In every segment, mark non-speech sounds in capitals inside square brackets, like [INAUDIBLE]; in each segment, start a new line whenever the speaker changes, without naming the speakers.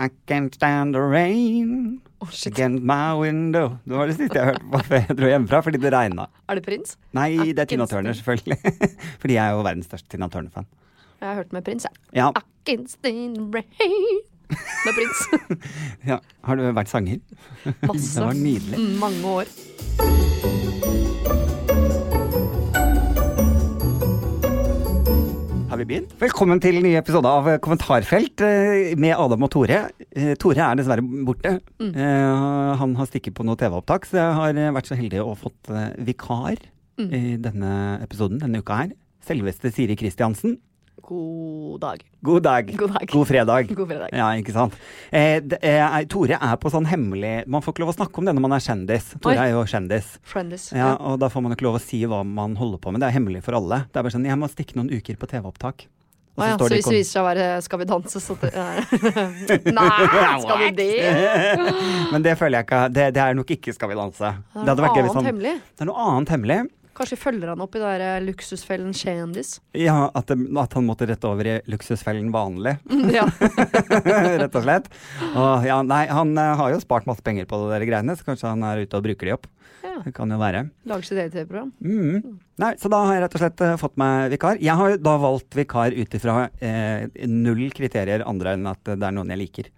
I can't stand the rain
shit.
against my window. Det var det siste jeg hørte på før jeg dro hjemmefra, fordi det regna.
Er det prins?
Nei, det er Tina Turner, selvfølgelig. [LAUGHS] fordi jeg er jo verdens største Tina Turner-fan.
Jeg har hørt med prins, jeg.
Ja,
I can't stand the rain med prins. [LAUGHS]
ja. Har du vært sanger?
Masse. [LAUGHS]
Det var nydelig.
Mange år.
Vi begynt? Velkommen til en ny episode av Kommentarfelt eh, med Adam og Tore. Eh, Tore er dessverre borte.
Mm.
Eh, Han har stikket på noe TV-opptak, så jeg har eh, vært så heldig å fått eh, vikar
Mm.
i denne episoden denne uka her. Selveste Siri Kristiansen.
God dag.
God dag. [LAUGHS]
God dag.
God fredag. [LAUGHS]
God fredag.
Ja, ikke sant. Eh, det eh, Tore er på sånn hemmelig Man får ikke lov å snakke om det når man er kjendis. Tore
Oi.
er jo kjendis.
Friendless.
Ja, og da får man ikke lov å si hva man holder på med. Det er hemmelig for alle. Det er bare sånn Jeg må stikke noen uker på TV-opptak. Og
Å ja, så hvis det viser seg å være Skal vi danse, så det, [LAUGHS] Nei, skal vi det?
Men det føler jeg ikke Det, det er nok ikke Skal vi danse.
Det
gøy hvis
annet hemmelig.
Det er noe annet hemmelig.
Kanskje følger han opp i der eh, luksusfellen kjendis.
Ja, at, det, at han måtte rette over i luksusfellen vanlig, [LAUGHS]
ja. [LAUGHS]
rett og slett. Og ja, nei, han eh, har jo spart masse penger på de greiene, så kanskje han er ute og bruker de opp.
ja.
Det kan jo være.
Lager sitt eget TV-program.
Mm. Nei, så da har jeg rett og slett eh, fått meg vikar. Jeg har jo da valgt vikar ut ifra eh, null kriterier andre enn at det er noen jeg liker,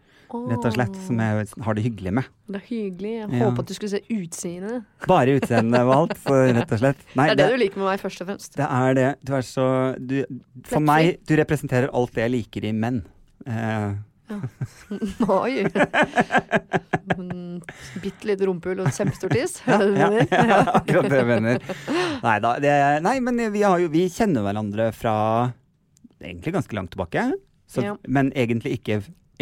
rett og slett. Som jeg har det hyggelig med.
Det er hyggelig. Jeg
Ja.
håpa at du skulle se utseendet.
Bare utseendet valgt, rett og slett. Nei,
Det er det du liker med meg, først og fremst.
det er det. Du er så du, For meg, du representerer alt det jeg liker i menn. Eh, [LAUGHS]
Oi. Mm, Bitte lite rumpehull og kjempestor tiss.
ja,
det det
ja, ja, akkurat det jeg mener. Nei da. Det, nei, men vi, har jo, vi kjenner hverandre fra egentlig ganske langt tilbake. Så,
Ja.
Men egentlig ikke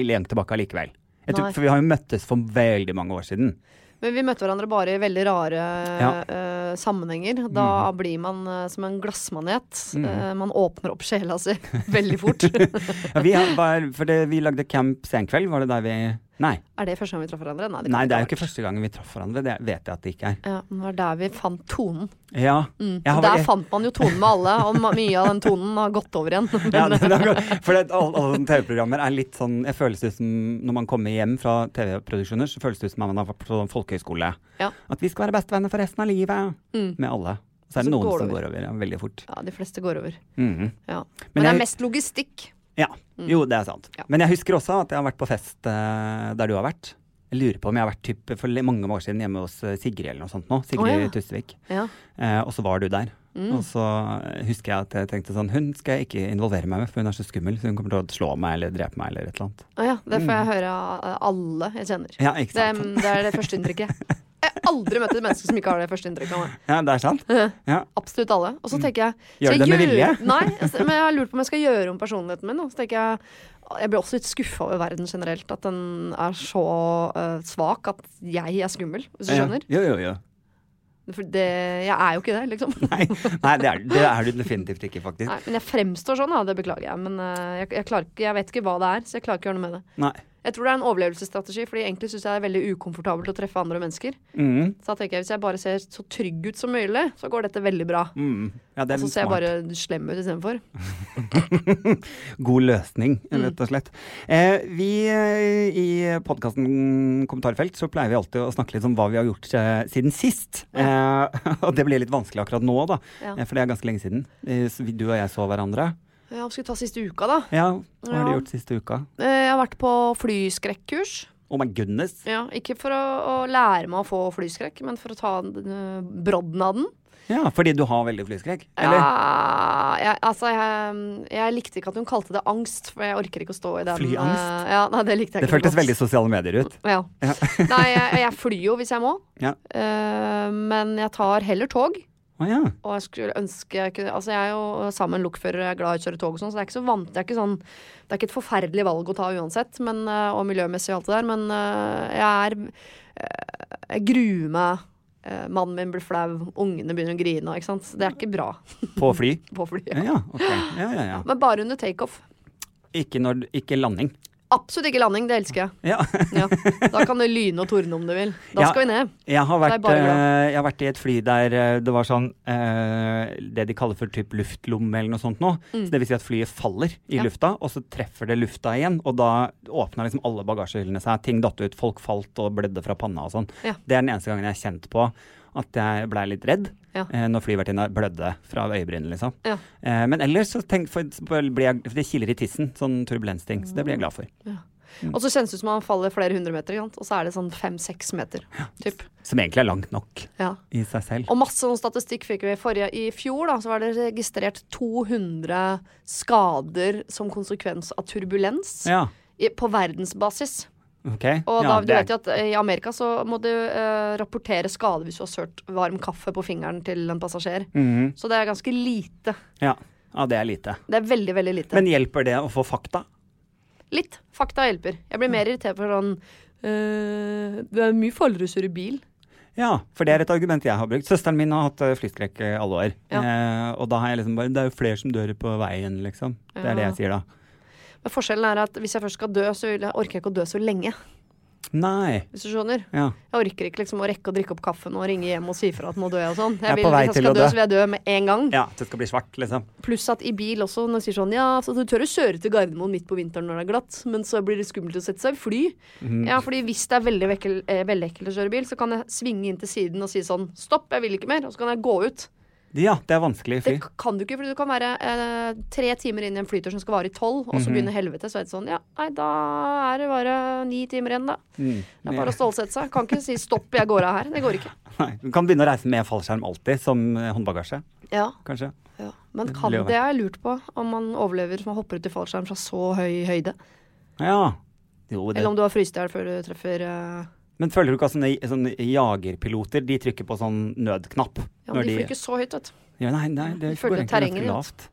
langt tilbake allikevel. Tror, for vi har jo møttes for veldig mange år siden.
Men vi møtte hverandre bare i veldig rare
Ja.
uh, sammenhenger. Da blir man uh, som en glassmanet.
Mm.
Uh, man åpner opp sjela si [LAUGHS] veldig fort. [LAUGHS]
Ja, vi, har, var, det, vi lagde Camp Senkveld, var det der vi Nei.
er det første gang vi traff hverandre? Nei, det,
Nei, det er jo ikke første gang vi traff hverandre. Det vet jeg at det ikke er.
Ja, det var der vi fant tonen.
Ja.
Mm.
Har
Der
jeg...
fant man jo tonen med alle, og mye av den tonen har gått over igjen. [LAUGHS]
Ja, det, det, for det, alle, alle TV-programmer er litt sånn Jeg føles det ut som Når man kommer hjem fra TV-produksjoner, så føles det ut som om man har vært på sånn folkehøyskole.
Ja.
At vi skal være bestevenner for resten av livet.
Mm.
Med alle. Så er
Så
det noen
går
som
over.
går over ja, veldig fort.
Ja, de fleste går over.
Mhm.
Ja.
Men
Men, det
jeg-
er mest logistikk.
Ja. Jo, det er sant.
Ja.
Men jeg husker også at jeg har vært på fest uh, der du har vært. Jeg lurer på om jeg har vært typ, for mange år siden hjemme hos eh, Sigrid eller noe sånt nå. Sigrid
oh, ja.
Tusvik.
Ja.
Uh, og så var du der.
Mm.
Og så husker jeg at jeg tenkte sånn Hun skal jeg ikke involvere meg med, for hun er så skummel. Så hun kommer til å slå meg eller drepe meg eller et eller annet.
Å ja, det får jeg høre av alle jeg kjenner.
Ja, ikke
Det, det er det første inntrykket. [LAUGHS] Jeg har aldri møtt et menneske som ikke har det første inntrykket av meg.
Ja, det er sant. Ja.
Absolutt alle. Og så tenker jeg
Mm. Gjør du det med vilje?
Nei, men jeg har lurt på om jeg skal gjøre om personligheten min. Så tenker jeg jeg blir også litt skuffa over verden generelt. At den er så uh, svak at jeg er skummel, hvis du skjønner.
Ja. Jo, jo, jo.
For det, jeg er jo ikke det, liksom. [LAUGHS]
Nei, nei det, er, det er du definitivt ikke, faktisk.
Nei, men jeg fremstår sånn, ja, det beklager jeg. Men uh, jeg, jeg, klarer jeg vet ikke hva det er, så jeg klarer ikke å gjøre noe med det.
Nei.
Jeg tror det er en overlevelsesstrategi, fordi egentlig syns jeg det er veldig ukomfortabelt å treffe andre mennesker.
Mm,
Så da tenker jeg hvis jeg bare ser så trygg ut som mulig, så går dette veldig bra.
mm. Ja, det
Og så
ser
ser jeg bare slem ut istedenfor. [LAUGHS]
God løsning,
Mm.
rett og slett. Eh, vi eh, i podkasten Kommentarfelt så pleier vi alltid å snakke litt om hva vi har gjort eh, siden sist. Eh, [LAUGHS] og det blir litt vanskelig akkurat nå, da.
Ja.
Eh, for det er ganske lenge siden. Eh, du og jeg så hverandre.
Ja, vi ta siste uka, da?
Ja, hva har du gjort siste uka?
Eh, Jeg har vært på flyskrekkurs.
Oh my goodness.
Ja, ikke for å, å lære meg å få flyskrekk, men for å ta uh, brodden av den.
Ja, fordi du har veldig flyskrekk? Eller?
Ja, jeg, altså, jeg, jeg likte ikke at hun kalte det angst, for jeg orker ikke å stå i den.
Flyangst?
Uh, ja, nei, det likte jeg
Det
ikke.
føltes veldig sosiale medier ut.
Ja.
Ja.
Nei, jeg, jeg flyr jo hvis jeg må,
Ja.
Uh, men jeg tar heller tog.
Å ja.
Og jeg skulle ønske jeg kunne Altså, jeg er jo sammen lokfører, jeg er glad i å kjøre tog og sånn, så det er ikke så vant Det er ikke sånn Det er ikke et forferdelig valg å ta uansett, men, eh, og miljømessig og alt det der, men eh, jeg er eh, Jeg gruer meg. Mannen min blir flau, ungene begynner å grine. Ikke sant? Det er ikke bra [LAUGHS]
På fly?
på fly.
Ja, ja. okay. Ja, ja, ja.
Men bare under takeoff.
Ikke, når, ikke landing.
Absolutt ikke landing, det elsker jeg.
Ja.
Ja. [LAUGHS] Da kan det lyne og tordne om du vil. Da
Ja.
skal vi ned.
Jeg har, vært,
jeg
eh, jeg har vært i et fly der eh, det var sånn eh, Det de kaller for typ luftlomme eller noe sånt nå. Så det vil si at flyet faller i
Mm. Ja.
lufta, og så treffer det lufta igjen. Og da åpna liksom alle bagasjehyllene seg. Ting datt ut, folk falt og blødde fra panna og sånn. Det er den eneste gangen jeg har kjent på at jeg blei litt redd.
Ja.
Eh, når flyvertinna blødde fra øyebrynet, liksom.
Ja.
Eh, men ellers så tenk, for, for jeg, for det kiler i tissen, sånn turbulensting. Så det blir jeg glad for. Mm.
Og så kjennes det ut som man faller flere hundre meter, og så er det sånn fem-seks meter. Typ.
Som egentlig er langt nok
Ja.
i seg selv.
Og masse sånn statistikk fikk vi forrige I fjor da, så var det registrert 200 skader som konsekvens av turbulens
Ja,
i, på verdensbasis.
Ok.
Og
ja,
du vet jo at eh, i Amerika så må du eh, rapportere skade hvis du har sølt varm kaffe på fingeren til en passasjer.
Mhm.
Så det er ganske lite.
Ja. ja, det er lite.
Det er veldig, veldig lite.
Men hjelper det å få fakta?
Litt. Fakta hjelper. Jeg blir mer irritert på sånn eh, Det er mye farligere å kjøre bil.
Ja, for det er et argument jeg har brukt. Søsteren min har hatt eh, flyskrekk i alle år.
Ja.
Eh, og da har jeg liksom bare Det er jo flere som dør på veien, liksom. Det er det jeg sier da.
Men forskjellen er at hvis jeg først skal dø, så orker jeg ikke å dø så lenge.
Nei.
Hvis du skjønner.
Ja.
Jeg orker ikke liksom å rekke å drikke opp kaffen og ringe hjem og si fra at nå dør jeg og sånn.
Jeg
Jeg vil, hvis jeg skal dø,
dø.
så vil jeg dø med en gang.
ja. Det skal bli svart, liksom.
Pluss at i bil også, når de sier sånn Ja, så du tør å kjøre til Gardermoen midt på vinteren når det er glatt, men så blir det skummelt å sette seg i fly.
Mm.
Ja, fordi hvis det er veldig, vekkel, eh, veldig ekkelt å kjøre bil, så kan jeg svinge inn til siden og si sånn Stopp, jeg vil ikke mer. Og så kan jeg gå ut.
Ja, det er vanskelig fly.
Det kan du ikke, fordi du kan være eh, tre timer inn i en flytur som skal vare i tolv, og så
Mhm.
begynner helvete. Så er det sånn Ja, nei, da er det bare ni timer igjen, da.
Mm.
Det er bare å stålsette seg. Kan ikke si stopp, jeg går av her. Det går ikke. [LAUGHS]
Nei. Du kan begynne å reise med fallskjerm alltid, som eh, håndbagasje,
Ja,
kanskje.
ja. Men kan, det har jeg lurt på, om man overlever som hopper ut i fallskjerm fra så høy høyde.
Ja. Jo, det.
Eller om du har fryst i hjel før du treffer eh,
Men føler du ikke at sånne, sånne jagerpiloter de trykker på sånn nødknapp?
Ja, men de flyr ikke så høyt, vet du.
Ja, nei, nei, det
De
går egentlig lavt.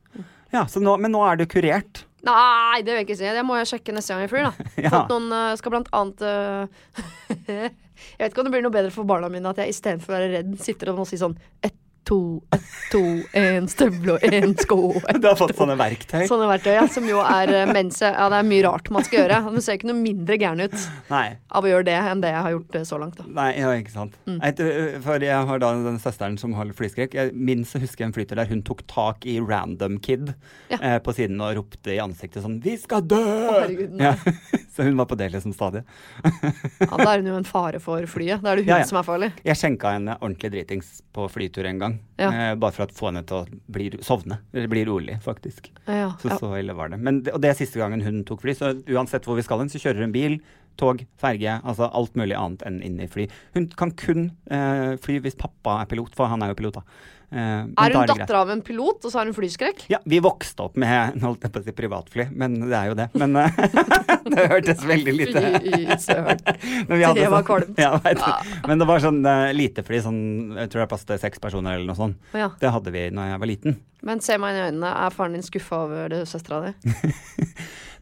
Ja, så nå, men nå er du kurert.
Nei, det vil jeg ikke si. Det må jeg sjekke neste gang jeg flyr, da. [LAUGHS]
Ja.
At noen eh, skal blant annet uh, [LAUGHS] Jeg vet ikke om det blir noe bedre for barna mine at jeg istedenfor å være redd, sitter og må si sånn ett, to, ett, to, én støvle og én sko. [LAUGHS]
Du har fått sånne verktøy?
Sånne verktøy, ja. Som jo er eh, mens jeg Ja, det er mye rart man skal gjøre. Du ser ikke noe mindre gæren ut
Nei.
av å gjøre det enn det jeg har gjort eh, så langt, da.
Nei, ja, ikke sant.
Mm.
Et, For jeg har da den søsteren som har flyskrekk. Jeg minst husker jeg en flyter der hun tok tak i Random Kid
Ja.
eh, på siden og ropte i ansiktet sånn 'Vi skal dø!'
herregud,
ja. [LAUGHS] Så hun var på det liksom stadig.
Ja, Da er hun jo en fare for flyet. Da er det hun som er farlig.
Jeg skjenka henne ordentlig dritings på flytur en gang.
Ja.
Eh, bare for å få henne til å bli, sovne. Eller bli rolig, faktisk.
Ja,
Så så ille var det. Men og det er siste gangen hun tok fly, så uansett hvor vi skal hen, så kjører hun bil, tog, ferge, altså alt mulig annet enn inn i fly. Hun kan kun eh, fly hvis pappa er pilot, for han er jo pilot, da. Eh,
Er hun datter av en pilot, og så har hun flyskrekk?
Ja, vi vokste opp med [LAUGHS] holdt jeg på å si privatfly, men det er jo det. Men eh, [LAUGHS] det hørtes veldig lite [LAUGHS]
Det var
sånn-
kvalmt.
Ja, vet. Men det var sånn uh, lite fly, sånn, jeg tror det passet seks personer eller noe sånt.
Ja.
Det hadde vi når jeg var liten.
Men se meg inn i øynene, er faren din skuffa over søstera di?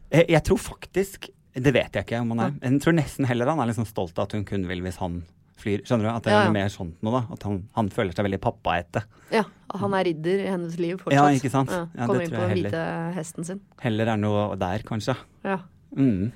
Jeg, jeg tror faktisk Det vet jeg ikke om han er. Jeg tror nesten heller han er liksom stolt av at hun kun vil hvis han flyr. Skjønner du? At det
Ja,
er
ja.
noe mer sånt noe, da. At han, han føler seg veldig pappaete.
Ja, han er ridder i hennes liv fortsatt.
Ja, ikke sant? Ja, det
Kommer inn på den hvite hesten sin.
Heller er noe der, kanskje.
Ja.
Mm.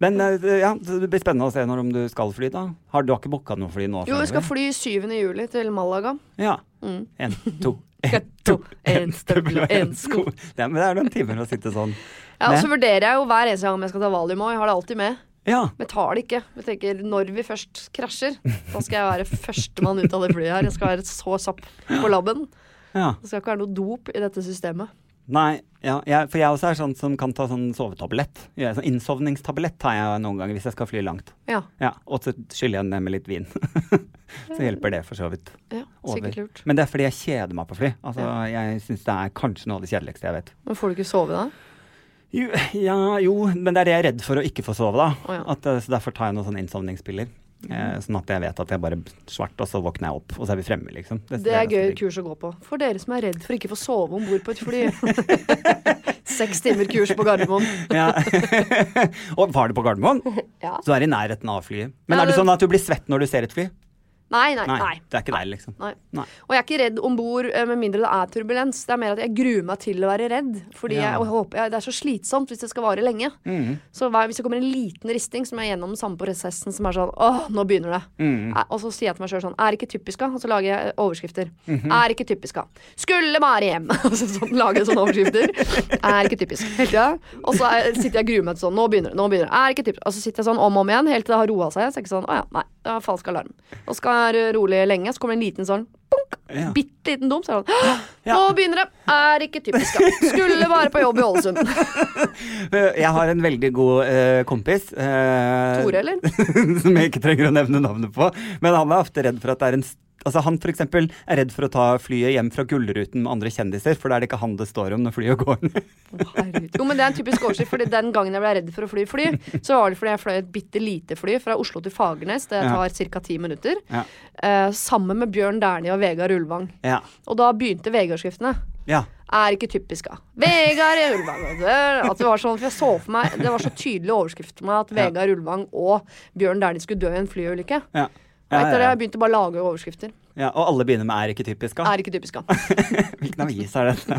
Men eh, ja, det blir spennende å se når om du skal fly, da. Har du har ikke booka noe fly nå?
Jo, vi skal fly 7. juli til Malaga.
Ja.
Mm.
En, to, [LAUGHS] en,
to, en støvel og en sko.
Ja, men det er noen timer å sitte sånn.
Ja, og så vurderer jeg jo hver eneste gang om jeg skal ta valium òg. Jeg har det alltid med.
Ja.
Det ikke. Jeg tenker når vi først krasjer, da skal jeg være førstemann ut av det flyet her. Jeg skal være så sapp på laben.
ja.
Det skal ikke være noe dop i dette systemet.
Nei, ja, jeg, for jeg også er sånn som kan ta sånn sovetablett. Ja, sånn innsovningstablett tar jeg noen ganger hvis jeg skal fly langt.
Ja,
Ja, Og så skyller jeg ned med litt vin. [LAUGHS] så hjelper det for så vidt.
ja
Over.
sikkert lurt.
Men det er fordi jeg kjeder meg på fly. Altså, Jeg syns det er kanskje noe av det kjedeligste jeg vet.
Men får du ikke sove da?
Jo, ja, jo, men det er det jeg er redd for å ikke få sove, da.
Oh, ja.
at, eh, så derfor tar jeg noen sånne innsovningspiller. Eh, sånn at jeg vet at jeg bare svart, og så våkner jeg opp, og så er vi fremme, liksom.
Det er
ganske
gøy
digg.
kurs å gå på. For dere som er redd for ikke å få sove om bord på et fly. [LAUGHS] Seks timer kurs på Gardermoen. [LAUGHS]
Ja. [LAUGHS] og var du på Gardermoen?
Ja.
Så er det i nærheten av flyet. Men
Ja,
er det
det-
sånn at du blir svett når du ser et fly?
Nei, nei,
Nei,
nei.
det er ikke deg, liksom.
Nei.
Nei.
Og jeg er ikke redd om bord med mindre det er turbulens. Det er mer at jeg gruer meg til å være redd. Fordi
Ja.
jeg, håper jeg, det er så slitsomt hvis det skal vare lenge.
Mm.
Så hver, hvis det kommer en liten risting som er gjennom den samme prosessen som er sånn Åh, nå begynner det.
Mhm.
Eh, Og så sier jeg til meg sjøl sånn Er ikke typisk, da? Og så lager jeg overskrifter.
Mhm.
Er ikke typisk, da. Skulle bare hjem. [LAUGHS] Og så sånn, lager jeg sånne overskrifter. Er ikke typisk. Helt, ja. Og så er, sitter jeg og gruer meg til sånn Nå begynner det. Nå begynner det. Er ikke typisk. Og så sitter jeg sånn om og om igjen helt til det har roa seg. Så er ikke sånn Å ja, nei. Det var falsk alarm. Og skal være rolig lenge, så kommer det en liten sånn bunk,
Ja.
bitte liten dum. Så er det sånn
Ja.
Nå begynner det. Er ikke typisk, da. Skulle være på jobb i Ålesund. [LAUGHS]
Jeg har en veldig god uh, kompis. Uh,
Tore, eller? [LAUGHS]
som jeg ikke trenger å nevne navnet på. Men han er ofte redd for at det er en Altså Han for eksempel er redd for å ta flyet hjem fra Gullruten med andre kjendiser, for da er det ikke han det står om når flyet går ned.
Jo, men det er en typisk årsak, Fordi den gangen jeg ble redd for å fly fly, så var det fordi jeg fløy et bitte lite fly fra Oslo til Fagernes. Det tar ca. ti minutter.
Ja.
Eh, sammen med Bjørn Dæhlie og Vegard Ulvang.
Ja.
Og da begynte VG-overskriftene.
ja.
Er ikke typisk, da. Vegard Ulvang. At det var sånn, for jeg så for meg Det var så tydelig overskrift for meg at Vegard Ulvang og Bjørn Dæhlie skulle dø i en flyulykke.
Ja. Ja, ja,
har jeg begynt å bare lage overskrifter.
ja. Og alle begynner med 'er ikke typisk'. da.
Er ikke typisk, da. [LAUGHS]
Hvilken avis er dette?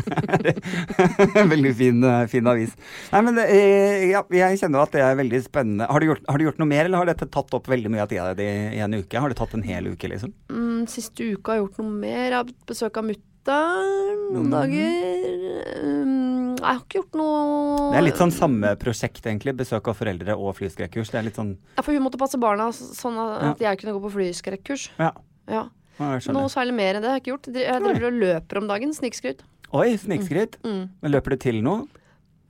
veldig fin, eh, fin avis. Nei, men det, eh, ja, Jeg kjenner at det er veldig spennende. Har du, gjort, har du gjort noe mer, eller har dette tatt opp veldig mye av tida di i en uke? Har det tatt en hel uke, liksom?
Mm, siste uka har jeg gjort noe mer. Jeg har besøk av mutter'n noen
Mm.
dager. Um, jeg har ikke gjort noe
Det er litt sånn samme prosjekt, egentlig. Besøk av foreldre og flyskrekkurs. Det er litt sånn
Ja, for hun måtte passe barna sånn at jeg kunne gå på flyskrekkurs.
Ja,
Ja. Noe særlig mer enn det har jeg ikke gjort. Jeg driver og løper om dagen. Snikskryt.
Oi, snikskryt.
Mm.
Men løper du til noe?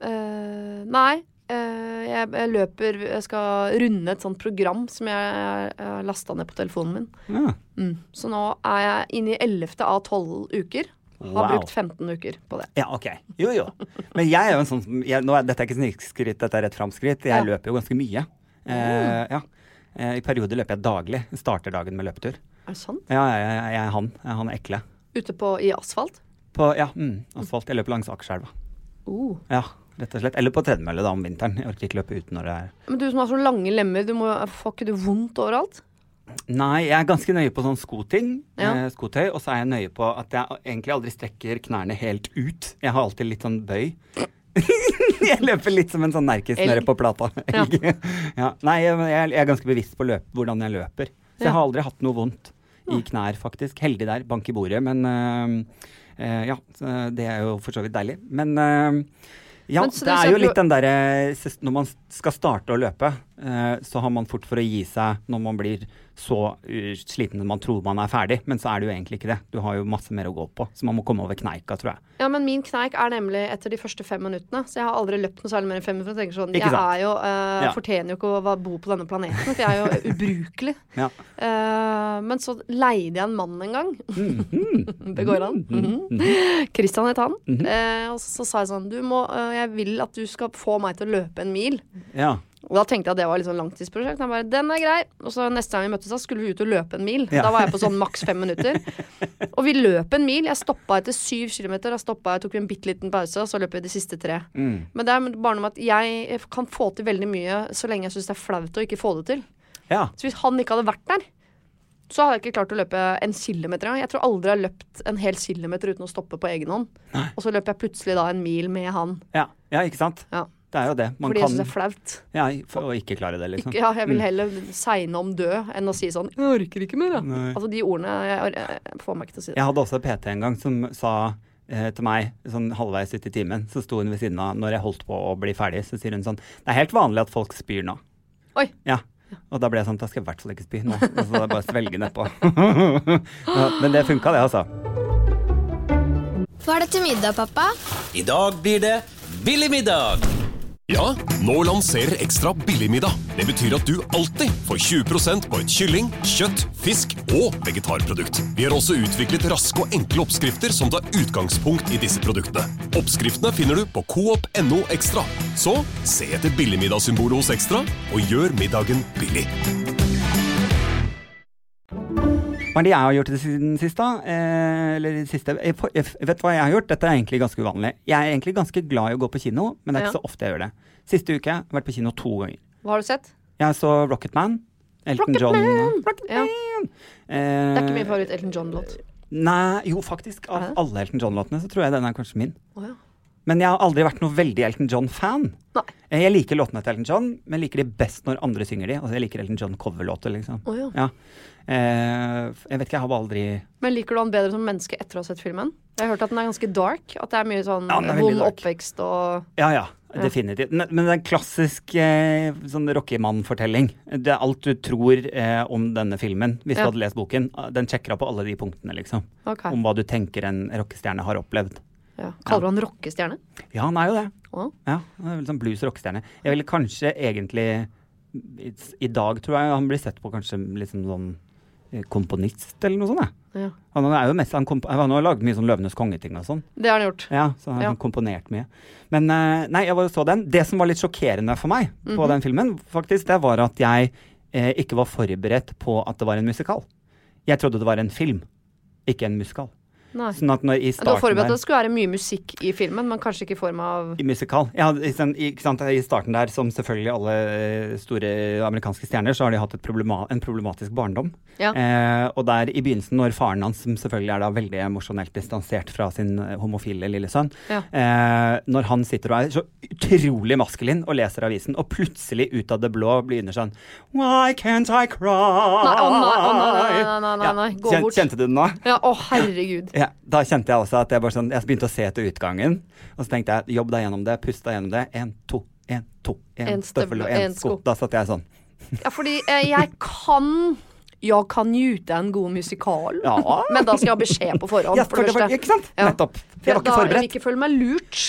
Uh, nei. Eh, jeg, jeg løper Jeg skal runde et sånt program som jeg, har lasta ned på telefonen min.
Ja.
Mm. Så nå er jeg inne i 11. av 12 uker. Har
Wow.
brukt 15 uker på det.
Ja, ok. Jo, jo. Men jeg er jo en sånn som Dette er ikke snikskritt, dette er rett framskritt. Jeg
Ja.
løper jo ganske mye. Eh, ja. Eh, I perioder løper jeg daglig. Starter dagen med løpetur.
Er det sant?
Ja, jeg, jeg, jeg er han. Jeg er han ekle.
Ute på, i asfalt?
På ja, mm, asfalt. Jeg løper langs Akerselva.
Uh.
Ja, rett og slett. Eller på tredemølle da om vinteren. Jeg orker ikke løpe ute når det er
Men du som har så lange lemmer, du må, får ikke du vondt overalt?
Nei, jeg er ganske nøye på sånn skoting.
Ja.
Eh, skotøy. Og så er jeg nøye på at jeg egentlig aldri strekker knærne helt ut. Jeg har alltid litt sånn bøy. [LAUGHS] jeg løper litt som en sånn nerkis nede på plata. [LAUGHS]
Ja. [LAUGHS]
Ja. Nei, jeg, jeg er ganske bevisst på løp, hvordan jeg løper. Så jeg har aldri hatt noe vondt i knær, faktisk. Heldig der. Bank i bordet. Men øh, øh, ja, det er jo for så vidt deilig. Men øh, ja, det er jo litt den derre Når man skal starte å løpe, så har man fort for å gi seg når man blir så sliten som man tror man er ferdig, men så er det jo egentlig ikke det. Du har jo masse mer å gå på, så man må komme over kneika, tror jeg.
Ja, men min kneik er nemlig etter de første fem minuttene. Så jeg har aldri løpt noe særlig mer enn fem minutter. Jeg sånn, jeg er jo, uh,
Ja.
fortjener jo ikke å bo på denne planeten, for jeg er jo [LAUGHS] ubrukelig.
Ja.
uh, men så leide jeg en mann en gang.
Mhm. [LAUGHS]
det går an. Christian het han. Uh, og så, sa jeg sånn Du må eh, Jeg vil at du skal få meg til å løpe en mil.
ja.
Og da tenkte jeg at det var litt sånn langtidsprosjekt. Han bare, den er grei. Og så neste gang vi møttes, da skulle vi ut og løpe en mil.
Ja.
Da var jeg på sånn maks fem minutter. [LAUGHS] Og vi løp en mil. Jeg stoppa etter syv kilometer. Da stoppa jeg, tok en bitte liten pause, og så løp vi de siste tre.
Mm.
Men det er bare noe med at jeg kan få til veldig mye så lenge jeg syns det er flaut å ikke få det til.
ja.
Så hvis han ikke hadde vært der, så hadde jeg ikke klart å løpe en kilometer engang. Jeg tror aldri jeg har løpt en hel kilometer uten å stoppe på egen hånd. Og så løper jeg plutselig da en mil med han.
Ja. ja, ikke sant?
Ja.
Det er jo det. Man
fordi jeg
kan
syns det er flaut.
ja, For å ikke klare det, liksom.
Ikke, ja, jeg vil heller segne om død enn å si sånn 'Jeg orker ikke mer'.
Nei.
Altså de ordene jeg, jeg, jeg får meg ikke til å si det.
Jeg hadde også PT en gang som sa eh, til meg sånn halvveis ut i timen, så sto hun ved siden av når jeg holdt på å bli ferdig, så sier hun sånn Det er helt vanlig at folk spyr nå.
Oi.
Ja. Og da ble jeg sånn Da skal jeg i hvert fall ikke spy nå. Og så bare svelge nedpå. [LAUGHS] ja, men det funka, det, altså.
Hva er det til middag, pappa?
I dag blir det billig middag.
Ja, nå lanserer Ekstra billigmiddag. Det betyr at du alltid får 20% på et kylling, kjøtt, fisk og vegetarprodukt. Vi har også utviklet raske og enkle oppskrifter som tar utgangspunkt i disse produktene. Oppskriftene finner du på coop.no ekstra. Så se etter billigmiddagssymbolet hos Ekstra, og gjør middagen billig.
Hva er det jeg har gjort siden sist, da? Eh, eller siste jeg, Vet du hva jeg har gjort? Dette er egentlig ganske uvanlig. Jeg er egentlig ganske glad i å gå på kino, men det er ikke så ofte jeg gjør det. Siste uke har jeg vært på kino to ganger.
Hva har du sett?
Jeg så Rocketman. Elton
Rocket
John.
Man!
Rocket
Ja.
Man. Eh,
Det er ikke
Eh,
min favoritt Elton John-låt.
Nei, jo faktisk. Av alle Elton John-låtene så tror jeg den er kanskje min.
Oh, ja.
Men jeg har aldri vært noe veldig Elton John-fan. Eh, Jeg liker låtene til Elton John, men liker de best når andre synger de. Altså, jeg liker Elton John-coverlåter, liksom.
Oh, ja.
Ja. Eh, jeg vet ikke, jeg har bare aldri
Men liker du han bedre som menneske etter å ha sett filmen? Jeg har hørt at den er ganske dark. At det er mye sånn
Ja, er
vond oppvekst og
Ja, ja. Definitivt. Men det er en klassisk eh, sånn rockemann-fortelling. Det er alt du tror eh, om denne filmen, hvis du hadde lest boken. Ah, Den sjekker av på alle de punktene, liksom.
Okay.
Om hva du tenker en rockestjerne har opplevd.
Ja. Kaller du han rockestjerne?
Ja, han er jo det.
Å.
Ja, han er vel sånn blues-rockestjerne. Jeg ville kanskje egentlig i, I dag tror jeg han blir sett på kanskje liksom sånn eh, komponist eller noe sånt.
Ja.
Han er jo mest, han, komp han har lagd mye sånn Løvenes kongeting og sånn.
Det har han gjort.
Ja, så han har
Ja.
sånn komponert mye. Men eh, nei, jeg bare så den. Det som var litt sjokkerende for meg på
Mhm.
den filmen, faktisk, det var at jeg eh, ikke var forberedt på at det var en musikal. Jeg trodde det var en film, ikke en musikal.
Nei.
Sånn at når i
Du
starten
forberedt
der
at det skulle være mye musikk i filmen, men kanskje ikke i form av
i musikal. Ja, i, sånn- sant, I starten der, som selvfølgelig alle eh, store amerikanske stjerner, så har de hatt et problema en problematisk barndom.
Ja.
Eh, og der i begynnelsen, når faren hans, som selvfølgelig er da veldig emosjonelt distansert fra sin eh, homofile lille sønn,
Ja.
eh, når han sitter og er så utrolig maskulin og leser avisen, og plutselig ut av det blå begynner sånn Why can't I cry?
Nei, å nei, å nei, nei, nei, nei, nei, gå bort.
Kjente du den nå?
Ja, å herregud.
Ja, da kjente jeg også at jeg sånn Jeg begynte å se etter utgangen. Og så tenkte jeg jobb deg gjennom det, pust deg gjennom det. Én, to, én, to. Én støvel og én sko. Da satt jeg sånn.
Ja, fordi eh, jeg [LAUGHS] kan Jeg kan njute en god musikal,
Ja.
men da skal jeg ha beskjed på forhånd.
Ja,
for det
var, ikke sant?
Ja.
Nettopp. Jeg var
da,
forberedt
Jeg vil ikke føle meg lurt.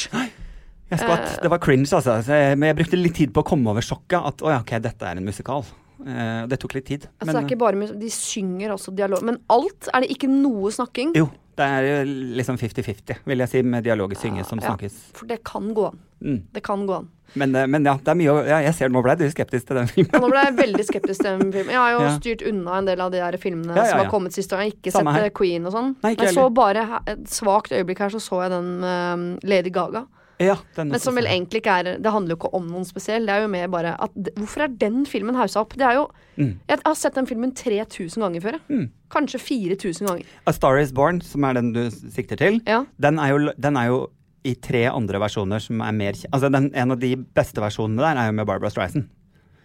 Jeg skvatt. Det var cringe, altså. Så jeg, men jeg brukte litt tid på å komme over sjokket. At å ja, ok, dette er en musikal. Eh, det tok litt tid.
Altså, det er ikke bare De synger også dialog. Men alt er det ikke noe snakking.
Jo, det er jo liksom 50-50, vil jeg si, med dialoger synges som
Ja.
snakkes.
For det kan gå an.
Mm.
Det kan gå an.
Men, eh, men ja, det er mye å ja, Jeg ser nå ble du skeptisk til den filmen.
Nå ble jeg veldig skeptisk til den filmen. Jeg har jo [LAUGHS]
Ja.
styrt unna en del av de der filmene
Ja, ja,
som har kommet siste år. Jeg har ikke
Samme
sett
her.
eh, Queen og sånn. Men jeg så bare et svakt øyeblikk her, så så jeg den med eh, Lady Gaga.
Ja,
Men som vel egentlig ikke er Det handler jo ikke om noen spesiell. Det er jo mer bare at Hvorfor er den filmen haussa opp? Det er jo
Mm.
Jeg har sett den filmen 3000 ganger før. jeg.
Mm.
Kanskje 4000 ganger.
A Star Is Born, som er den du sikter til,
Ja.
den er jo, den er jo i tre andre versjoner som er mer Altså, den, en av de beste versjonene der er jo med Barbara Streisand.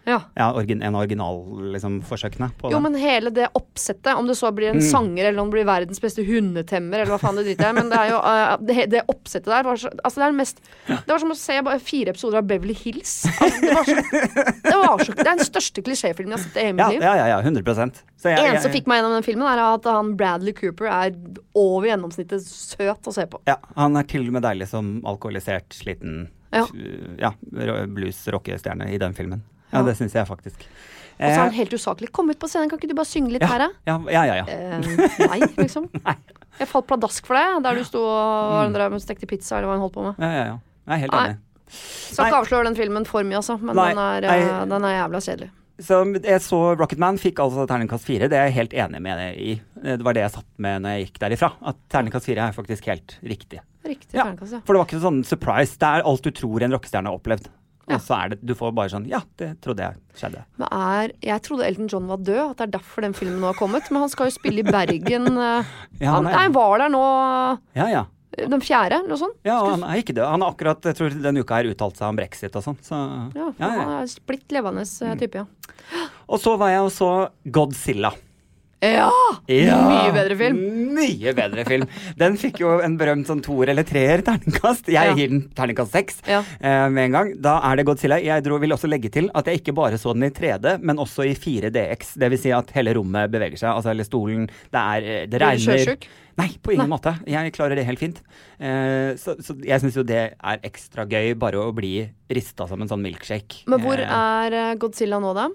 Ja.
Ja, origin, en av originalforsøkene liksom,
Jo, men hele det oppsettet, om det så blir en
Mm.
sanger eller om det blir verdens beste hundetemmer, eller hva faen det driter i, men det er jo uh, det, det oppsettet der var så Altså, det er mest Det var som å se fire episoder av Beverly Hills. Altså, det var så Det var så Det er den største klisjéfilmen jeg har sett i hele mitt
Ja,
liv.
ja, ja, ja 100 Så jeg,
eneste som fikk meg gjennom den filmen, er at han Bradley Cooper er over gjennomsnittet søt å se på.
ja, Han er til og med deilig som alkoholisert, sliten
Ja.
ja, blues-rockestjerne i den filmen. Ja, det syns jeg faktisk.
Og så er han
Eh,
helt usaklig. Kom ut på scenen, kan ikke du bare synge litt her, da?
ja, ja, ja.
Eh, nei, liksom. [LAUGHS] Jeg falt pladask for deg, der du sto og mm. stekte pizza, eller hva han holdt på med.
ja, ja, ja. Jeg er helt
Nei.
enig.
Skal
Nei.
ikke avsløre den filmen for mye, altså, men den, er,
nei.
eh, den er jævla kjedelig.
Så jeg så Rocketman, fikk altså terningkast fire. Det er jeg helt enig med deg i. Det var det jeg satt med når jeg gikk derifra. At terningkast fire er faktisk helt riktig.
Riktig
Ja,
terningkast, ja.
For det var ikke sånn surprise. Det er alt du tror en rockestjerne har opplevd.
Ja.
Og så er det, du får bare sånn Ja, det trodde jeg skjedde.
Men er, jeg trodde Elton John var død, at det er derfor den filmen nå har kommet. Men han skal jo spille i Bergen. eh, [LAUGHS]
Ja,
han, nei, han var der nå
Ja, ja.
eh, den fjerde, noe sånt.
Ja, han er ikke død. Han har akkurat, jeg tror denne uka her uttalt seg om brexit og sånn. Så
Ja,
ja, ja.
Han er splitt levende eh, type, ja.
Og så var jeg og så Godzilla.
Ja!
Ja,
Mye bedre film.
Mye bedre film. Den fikk jo en berømt sånn toer eller treer terningkast. Jeg
Ja.
gir den terningkast seks
Ja.
eh, med en gang. Da er det Godzilla. Jeg dro, vil også legge til at jeg ikke bare så den i 3D, men også i 4DX. Det vil si at hele rommet beveger seg. Altså hele stolen. Det er det regner.
Blir du?
Nei, på ingen måte. Jeg klarer det helt fint. Eh, så, så jeg syns jo det er ekstra gøy, bare å bli rista som en sånn milkshake.
Men hvor
Eh,
er eh, Godzilla nå, da?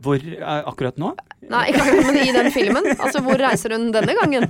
Hvor akkurat nå?
Nei, ikke akkurat, men i den filmen. Altså, hvor reiser hun denne gangen?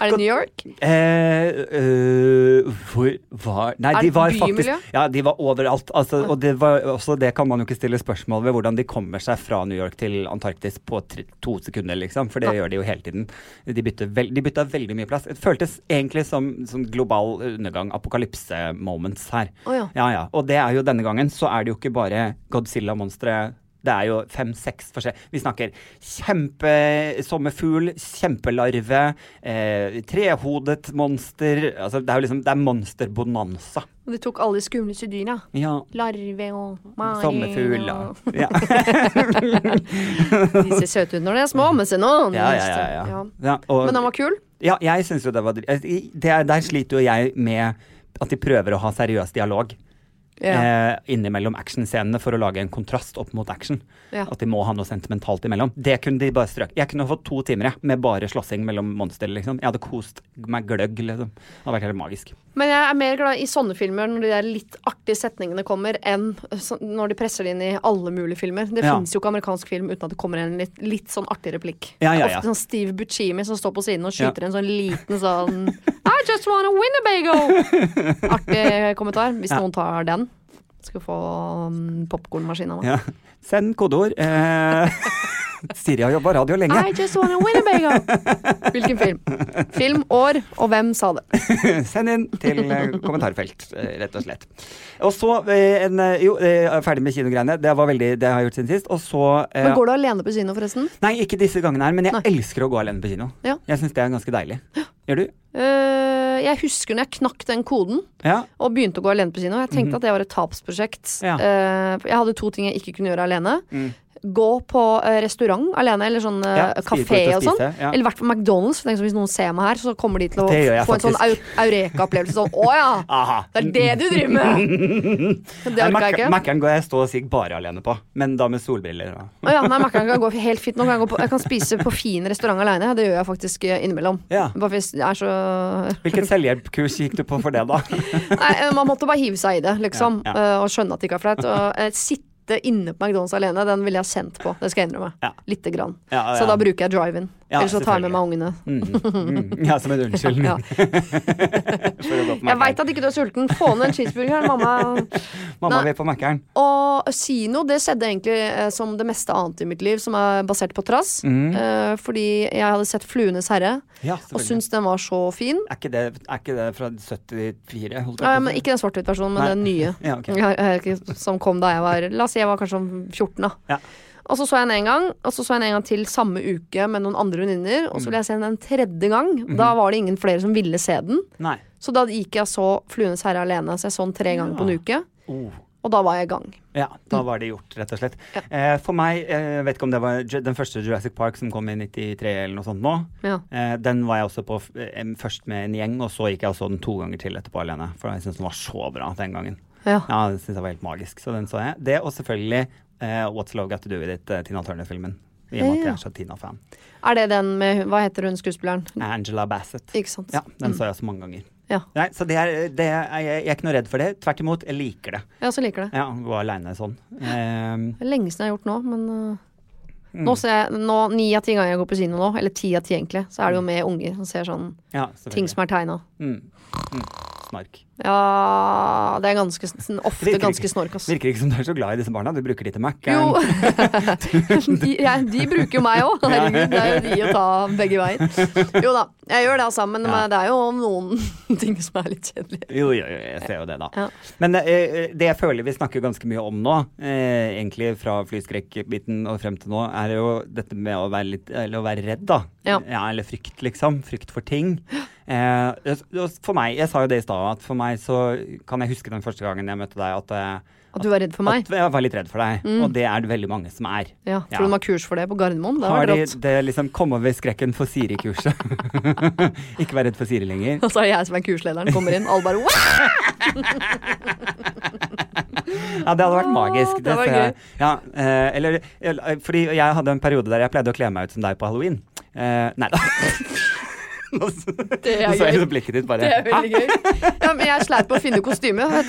Er det New York?
Eh, øh, hvor var Nei, de var faktisk Ja, de var overalt. Altså, og det var også det kan man jo ikke stille spørsmål ved, hvordan de kommer seg fra New York til Antarktis på tre, to sekunder, liksom. For det
Ja.
gjør de jo hele tiden. De bytter, vel, de bytta veldig mye plass. Det føltes egentlig som, som global undergang, apokalypse-moments her.
Oh, ja.
Ja, ja. Og det er jo denne gangen, så er det jo ikke bare Godzilla-monstre Det er jo fem-seks forskjellige Vi snakker kjempesommerfugl, kjempelarve, eh, trehodet monster Altså, det er jo liksom Det er monsterbonanza.
Og de tok alle de skumleste dyrene.
Ja.
Larve og mari
Sommerfugl,
og
ja. [LAUGHS]
De ser søte ut når de er små, men se nå.
Ja, ja, ja, og,
Men den var kul.
ja, jeg syns jo det var det er, Der sliter jo jeg med at de prøver å ha seriøs dialog.
Ja.
eh, innimellom actionscenene for å lage en kontrast opp mot action.
Yeah.
At de må ha noe sentimentalt imellom. Det kunne de bare strøk. Jeg kunne fått to timer jeg, med bare slåssing mellom monstre. Liksom. Jeg hadde kost meg gløgg. Liksom. Det hadde vært helt magisk.
Men jeg er mer glad i sånne filmer når de der litt artige setningene kommer, enn når de presser det inn i alle mulige filmer. Det
Ja.
finnes jo ikke amerikansk film uten at det kommer en litt, litt sånn artig replikk.
Ja, ja, ja.
Ofte sånn Steve Buccimi som står på siden og skyter en sånn liten sånn I just wanna win a bago! [LAUGHS] Artig kommentar, hvis noen tar den. Skal få popkornmaskina popkornmaskin.
Ja. Send kodeord. Eh, [LAUGHS] Siri har jobba radio lenge.
I just wanna Winnebago! Hvilken film? Film, år, og hvem sa det? [LAUGHS]
Send inn til eh, kommentarfelt, eh, rett og slett. Og så eh, en Jo, ferdig med kinogreiene. Det var veldig Det har jeg gjort siden sist. Og så
Men Går du alene på kino, forresten?
Nei, ikke disse gangene her, men jeg
Nei.
elsker å gå alene på kino.
Ja.
Jeg syns det er ganske deilig. Gjør du?
Uh jeg husker når jeg knakk den koden
Ja.
og begynte å gå alene på kino. Jeg tenkte at det var et tapsprosjekt.
Ja.
Jeg hadde to ting jeg ikke kunne gjøre alene.
Mm.
Gå på eh, restaurant alene, eller sånn uh,
Ja,
kafé
og
sånn.
ja.
Eller i hvert fall McDonald's. Hvis noen ser meg her, så kommer de til å
jeg
få en sånn eureka-opplevelse. Sånn å ja!
Aha.
Det er det du driver med! [LAUGHS] Det orker jeg ikke.
Mac-eren går jeg stå og sigg bare alene på, men da med solbriller. Og.
Ja, nei, Mac-eren kan gå helt fint. Nå kan jeg, gå på, jeg kan spise på fin restaurant alene. Det gjør jeg faktisk eh, innimellom.
Ja.
Bare hvis jeg er så [LAUGHS]
Hvilket selvhjelpkurs gikk du på for det, da?
Nei, eh, man måtte bare hive seg i det, liksom. Eh, Og skjønne at det ikke er flaut. Eh, sitte inne på McDonald's alene, den ville jeg kjent på. Det skal jeg innrømme.
Ja.
Lite grann.
Ja, ja.
Så da bruker jeg drive-in.
Ja,
Eller så tar jeg med meg ungene.
Mm, mm. Ja, som en unnskyldning [LAUGHS]
Ja.
på
Jeg veit at ikke du er sulten. Få ned en cheeseburger, mamma.
Mamma vil på Mac-eren.
Og kino, det skjedde egentlig eh, som det meste annet i mitt liv, som er basert på trass.
Mm.
Eh, fordi jeg hadde sett 'Fluenes herre'
Ja,
og syntes den var så fin.
Er ikke, det, er ikke det fra 74? Holdt jeg på å
men ikke den svart-hvitt-versjonen, men
Nei.
den nye. [LAUGHS]
Ja, ok.
Jeg- jeg- ikke- Som kom da jeg var La oss si jeg var kanskje om 14, da. Og så så jeg den en gang, og så så jeg den en gang til samme uke med noen andre venninner. Og så ville jeg se den en tredje gang.
Mhm.
Da var det ingen flere som ville se den.
Nei.
Så da gikk jeg og så 'Fluenes herre' alene, så jeg så den tre ganger på en uke.
Oh.
Og da var jeg i gang.
Ja, da var det gjort, rett og slett.
Ja.
Eh, for meg, eh, vet ikke om det var den første Jurassic Park som kom i 93 eller noe sånt nå.
Ja.
Eh, den var jeg også på eh, først med en gjeng, og så gikk jeg og så den to ganger til etterpå alene. For jeg syntes den var så bra den gangen.
Ja.
Ja, det synes jeg var helt magisk, så den så jeg. Det, og selvfølgelig eh, What's Love Got To Do With It, eh, Tina Turner-filmen. I og med at
Ja.
jeg er så Tina-fan.
Er det den med Hva heter hun skuespilleren?
Angela Bassett.
Ikke sant?
Ja, den
Mm.
så jeg så mange ganger.
Ja.
Nei, så det er, det er, jeg, er ikke noe redd for det. Tvert imot, jeg liker det.
Jeg også liker det.
Ja, Gå aleine sånn.
Er lenge siden jeg har gjort nå, men uh,
mm,
nå ser jeg nå, ni av ti ganger jeg går på kino nå, eller ti av ti egentlig, så er det jo med unger som ser sånn
ja,
ting som er tegna.
Mm. Mm. Snark.
Ja Det er ganske, ofte
Virker
ganske snork, ass.
Virker ikke som du er så glad i disse barna. Du bruker de til Mac.
Jo. [LAUGHS] [LAUGHS] de, ja, de bruker jo meg òg. Herregud, det er jo de å ta begge veier. Jo da, jeg gjør det altså, men
Ja.
det er jo noen [LAUGHS] ting som er litt kjedelige.
Jo, jo, jo, jeg ser jo det, da.
Ja.
Men eh, det jeg føler vi snakker ganske mye om nå, eh, egentlig fra flyskrekkbiten og frem til nå, er jo dette med å være litt Eller å være redd, da.
Ja.
eller frykt, liksom. Frykt for ting. [GASPS] Eh, for meg, jeg sa jo det i stad, at for meg så kan jeg huske den første gangen jeg møtte deg, at, eh,
At du var redd for meg?
at jeg var litt redd for deg.
Mm.
Og det er det veldig mange som er.
Ja,
Ja.
Tror du de har kurs for det på Gardermoen? Det
Har
har
de det liksom Kom over skrekken for Siri-kurset? [LAUGHS] ikke vær redd for Siri lenger.
Og så er det jeg som er kurslederen, kommer inn, alle bare
Ja, det hadde vært magisk.
det var
ser jeg.
gøy.
Ja, eh, eller, Fordi jeg hadde en periode der jeg pleide å kle meg ut som deg på halloween. Eh, nei da. [LAUGHS] [LAUGHS] Nå
Det er [LAUGHS]
så
gøy.
blikket ditt bare
Det er veldig gøy. Ja, men jeg sleit på å finne kostyme. Jeg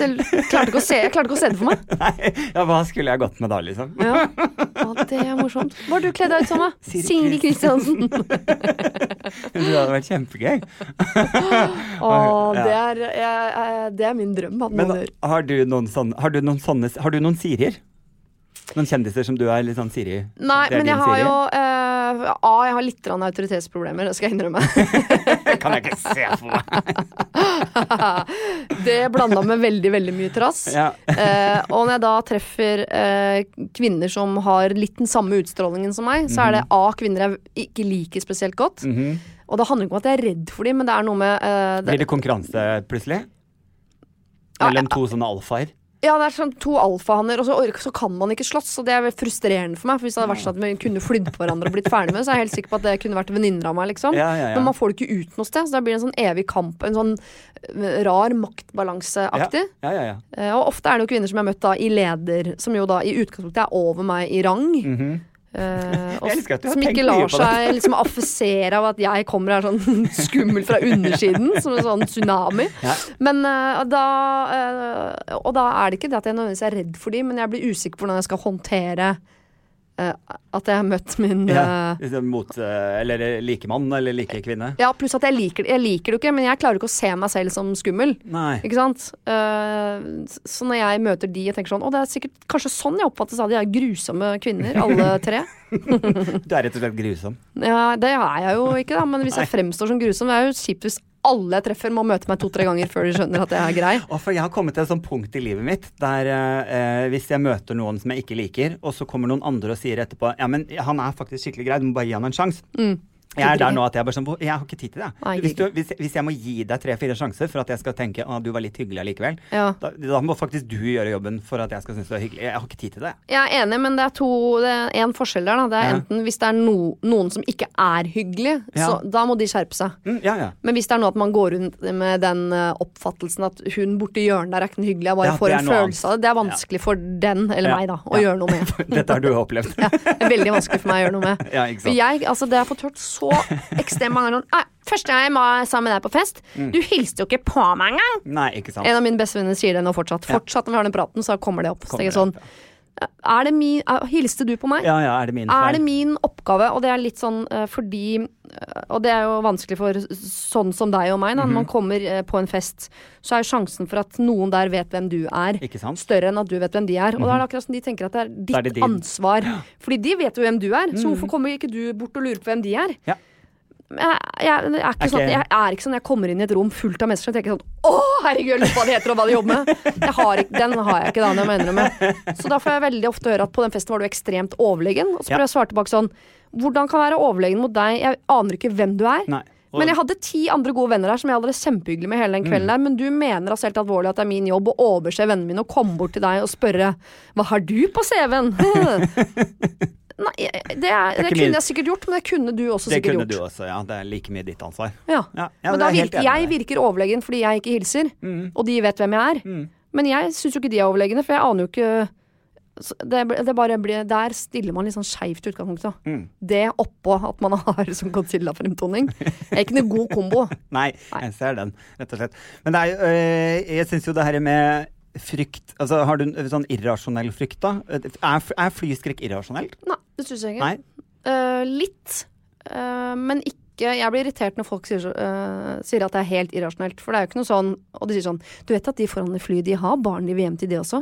klarte ikke å se, ikke å se det for meg. [LAUGHS]
Nei, ja, hva skulle jeg gått med da, liksom?
Ja. ja, det er morsomt. Hva har du kledd deg ut som, da?
Siri
Kristiansen.
Det hadde vært kjempegøy.
Å, det er, jeg, jeg, det er min drøm.
Men har du noen sånne Har du noen sånne Har du noen Sirier? Noen kjendiser som du er litt sånn Siri?
Nei, men jeg har jo eh, A, jeg har litt autoritetsproblemer, det skal jeg innrømme.
Det [LAUGHS] kan jeg ikke se for meg. [LAUGHS]
det blanda med veldig, veldig mye trass.
Ja. [LAUGHS]
Eh, og når jeg da treffer eh, kvinner som har litt den samme utstrålingen som meg, så er det A, kvinner jeg ikke liker spesielt godt.
Mhm.
Og det handler ikke om at jeg er redd for dem, men det er noe med eh, det,
Blir det konkurranse plutselig?
Ja,
Mellom to sånne alfaer?
Ja, det er sånn to alfahanner, og så, så kan man ikke slåss. Og det er frustrerende for meg. For hvis det hadde vært sånn at vi kunne flydd på hverandre og blitt ferdig med det, så er jeg helt sikker på at det kunne vært venninner av meg, liksom.
Ja, ja, ja.
Men man får det ikke ut noe sted, så da blir det en sånn evig kamp. En sånn eh, rar maktbalanseaktig.
Ja, ja, ja.
Eh, Og ofte er det jo kvinner som jeg har møtt da i leder, som jo da i utgangspunktet er over meg i rang.
Mhm.
Eh, og som ikke lar seg liksom affisere av at jeg kommer her sånn [LAUGHS] skummel fra undersiden, som en sånn tsunami.
Ja.
Men uh, da uh, Og da er det ikke det at jeg nødvendigvis er redd for dem, men jeg blir usikker på hvordan jeg skal håndtere at jeg har møtt min
ja.
eh,
Liksom Mot eh, Eller like mann eller like kvinne?
ja, pluss at jeg liker, jeg liker det jo ikke, men jeg klarer ikke å se meg selv som skummel.
Nei.
Ikke sant? Eh, så når jeg møter de, jeg tenker sånn Å, det er sikkert kanskje sånn jeg oppfattes av de er grusomme kvinner, alle [LAUGHS] tre.
Du er rett og slett grusom.
Ja, det er jeg jo ikke, da, men hvis jeg fremstår som grusom, det er jo kjipt hvis alle jeg treffer må møte meg to-tre ganger før de skjønner at jeg er grei.
Og for jeg har kommet til et sånt punkt i livet mitt der eh, hvis jeg møter noen som jeg ikke liker, og så kommer noen andre og sier etterpå Ja, men han er faktisk skikkelig grei, du må bare gi han en sjanse. Jeg er der nå at jeg bare sånn Jeg har ikke tid til det. Hvis, du, hvis, hvis jeg må gi deg tre-fire sjanser for at jeg skal tenke at du var litt hyggelig allikevel,
Ja.
da, da må faktisk du gjøre jobben for at jeg skal synes du er hyggelig. Jeg har ikke tid til det.
Jeg er enig, men det er to Det er en forskjell der. Da. Det er
Ja.
enten hvis det er no, noen som ikke er hyggelig,
Ja.
så da må de skjerpe seg.
Mm, ja, ja.
Men hvis det er noe at man går rundt med den eh, oppfattelsen at hun borti hjørnet der er ikke noe hyggelig, jeg bare får en følelse av det, det er vanskelig for den, eller meg, da, å gjøre noe med. [LAUGHS]
Dette har du opplevd.
Det er veldig vanskelig for meg å gjøre noe med. [LAUGHS] Jeg, altså Det har jeg fått hørt så ekstremt mange ganger. «Nei, Første gang jeg var sammen med deg på fest,
Mm.
du hilste jo ikke på meg engang!
Nei, ikke sant.
En av mine bestevenner sier det nå fortsatt.
Ja.
Fortsatt når vi har den praten, så kommer det opp. Så
Kommer
sånn,
det opp,
er det min, er, Hilste du på meg?
Ja, ja, er det min
Er det min oppgave, og det er litt sånn eh, fordi eh, Og det er jo vanskelig for sånn som deg og meg, Når
mm
Når man kommer eh, på en fest, så er sjansen for at noen der vet hvem du er,
Ikke sant?
større enn at du vet hvem de er. Og da er det akkurat som de tenker at det er ditt
er det
ansvar. Fordi de vet jo hvem du er, så hvorfor kommer ikke du bort og lurer på hvem de er?
Ja.
Jeg, jeg, jeg, er ikke sånn jeg er ikke sånn jeg kommer inn i et rom fullt av mennesker og tenker sånn Å, herregud, jeg lurer på hva de heter og hva de jobber med. Jeg har ikke, den har jeg ikke da, når jeg mener med. Så da får jeg veldig ofte høre at på den festen var du ekstremt overlegen. Og så prøver jeg å svare tilbake sånn Hvordan kan være overlegen mot deg? Jeg aner ikke hvem du er.
Nei.
Men jeg hadde ti andre gode venner her som jeg hadde det kjempehyggelig med hele den
Mm.
kvelden der. Men du mener altså helt alvorlig at det er min jobb å overse vennene mine og komme bort til deg og spørre Hva har du på CV-en? [LAUGHS] Nei, det, er, det,
det
kunne jeg sikkert gjort, men det kunne du også
Det
sikkert
kunne du også, ja. Det er like mye ditt ansvar.
Ja.
Ja, ja,
men
det
da
er
virker, jeg virker overlegen fordi jeg ikke hilser,
Mm.
og de vet hvem jeg er. Men jeg syns jo ikke de er overlegne, for jeg aner jo ikke det, det bare blir, Der stiller man litt sånn skeivt i utgangspunktet.
Mm.
Det oppå at man [LAUGHS] har sånn Godzilla-fremtoning, er ikke noe god kombo. [LAUGHS]
Nei, jeg ser den, rett og slett. Men det er øh, Jeg syns jo det her med frykt Altså, har du en sånn irrasjonell frykt, da? Er, er flyskrekk irrasjonelt?
Nei, det syns jeg ikke. Eh, litt, Uh, men ikke Jeg blir irritert når folk sier, eh, sier at det er helt irrasjonelt. For det er jo ikke noe sånn Og de sier sånn Du vet at de foran det flyet, de har barn de vil hjem til, de også?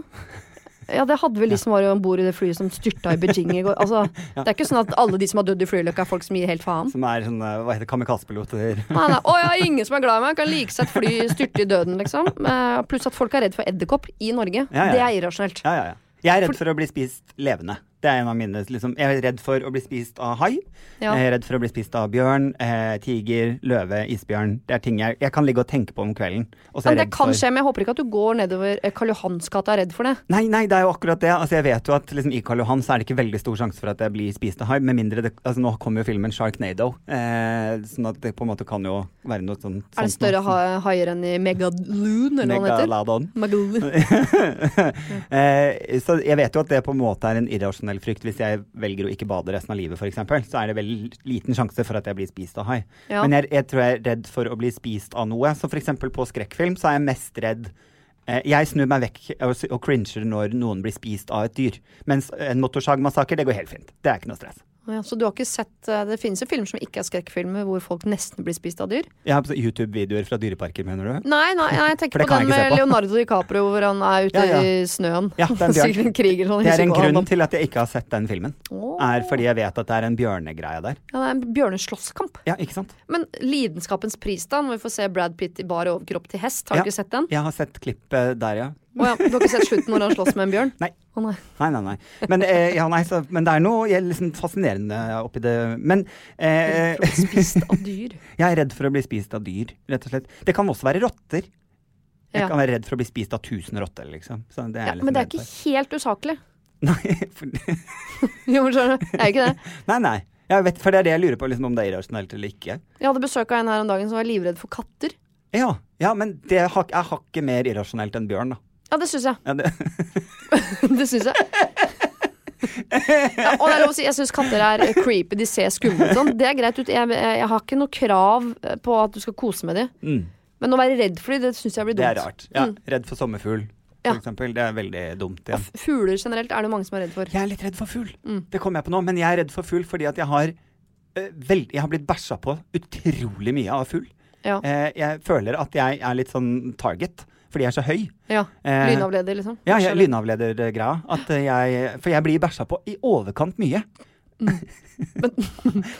Ja, det hadde vel de som var om bord i det flyet som styrta i Beijing i går. Altså, [LAUGHS] Det er ikke sånn at alle de som har dødd i flyulykka, er folk som gir helt faen.
Som er sånn øh, Hva heter kamikazepiloter?
Nei, nei. Å ja, [LAUGHS] ingen som er glad i meg, kan like seg et fly styrte i døden, liksom. Eh, Pluss at folk er redd for edderkopp i Norge.
Ja, ja.
Det er irrasjonelt.
Ja, ja, ja. Jeg er redd
for
å bli spist levende. Det er en av mine liksom, Jeg er redd for å bli spist av hai.
Ja.
Jeg er redd for å bli spist av bjørn, eh, tiger, løve, isbjørn. Det er ting jeg, jeg kan ligge og tenke på om kvelden.
Men det kan
for
skje, men jeg håper ikke at du går nedover eh, Karl Johans gate og er redd for det.
Nei, nei, det er jo akkurat det. Altså, jeg vet jo at liksom, i Karl Johan så er det ikke veldig stor sjanse for at jeg blir spist av hai. Med mindre det altså, Nå kommer jo filmen Sharknado. Eh, sånn at det på en måte kan jo være noe sånn
Er det større ha- haier enn i Megaloon, eller hva den heter?
Megaladon.
Megaloon. [LAUGHS]
eh, så jeg vet jo at det på en måte er en irrasjonell frykt. Hvis jeg velger å ikke bade resten av livet, f.eks., så er det veldig liten sjanse for at jeg blir spist av hai.
Ja.
Men jeg, jeg tror jeg er redd for å bli spist av noe. Så f.eks. på skrekkfilm så er jeg mest redd eh, Jeg snur meg vekk og, og cringer når noen blir spist av et dyr. Mens en motorsagmassakre, det går helt fint. Det er ikke noe stress.
Ja, så du har ikke sett eh, Det finnes jo filmer som ikke er skrekkfilmer, hvor folk nesten blir spist av dyr?
Ja, på YouTube-videoer fra dyreparker, mener du?
Nei, nei, nei jeg tenker på den med
på.
Leonardo DiCaprio hvor han er ute
Ja, ja.
i snøen.
Ja, den. [LAUGHS]
Sikkert kriger sånn.
Det er en grunn til at jeg ikke har sett den filmen.
Oh.
er fordi jeg vet at det er en bjørnegreie der.
Ja, det er en bjørneslåsskamp.
Ja, ikke sant?
Men Lidenskapens pris, da, når vi får se Brad Pitt i bar overkropp til hest, har du ikke sett den?
Jeg har sett klippet der, ja.
Å ja, du har ikke sett slutten når han slåss med en bjørn?
Nei.
Oh, nei.
Nei, nei, nei. Men, eh, ja, nei så, men det er noe jeg, liksom fascinerende oppi det. Men eh,
For å bli spist av dyr. [LAUGHS]
jeg er redd for å bli spist av dyr, rett og slett. Det kan også være rotter. Jeg
Ja.
kan være redd for å bli spist av tusen rotter, liksom. Så det er
Ja,
liksom
men det er
redd
ikke helt usaklig. [LAUGHS]
Nei, for, [LAUGHS]
Jo, skjønner du? Det er ikke det.
nei, nei. Jeg vet, for det er det jeg lurer på, liksom, om det er irrasjonelt eller ikke.
Jeg hadde besøk av en her om dagen som var livredd for katter.
Ja, ja men det er hak- er hakket mer irrasjonelt enn bjørn, da.
Ja, det syns jeg.
Ja, det, [LAUGHS]
det syns jeg. Ja, og det er lov å si, jeg syns katter er creepy, de ser skumle ut sånn. Det er greit ut. Jeg, jeg har ikke noe krav på at du skal kose med dem.
mm,
Men å være redd for dem, det syns jeg blir dumt.
det er rart. Ja,
Mm.
Redd for sommerfugl, for
Ja.
eksempel. Det er veldig dumt Ja.
Og fugler generelt er det mange som er redd for.
Jeg er litt redd for fugl.
Mm.
Det kommer jeg på nå. Men jeg er redd for fugl fordi at jeg har øh, veld, Jeg har blitt bæsja på utrolig mye av fugl.
Ja.
Eh, jeg føler at jeg er litt sånn target fordi jeg er så høy.
ja.
Eh,
Lynavleder, liksom.
Ja, jeg, lynavledergreia. Eh, jeg For jeg blir bæsja på i overkant mye. [LAUGHS]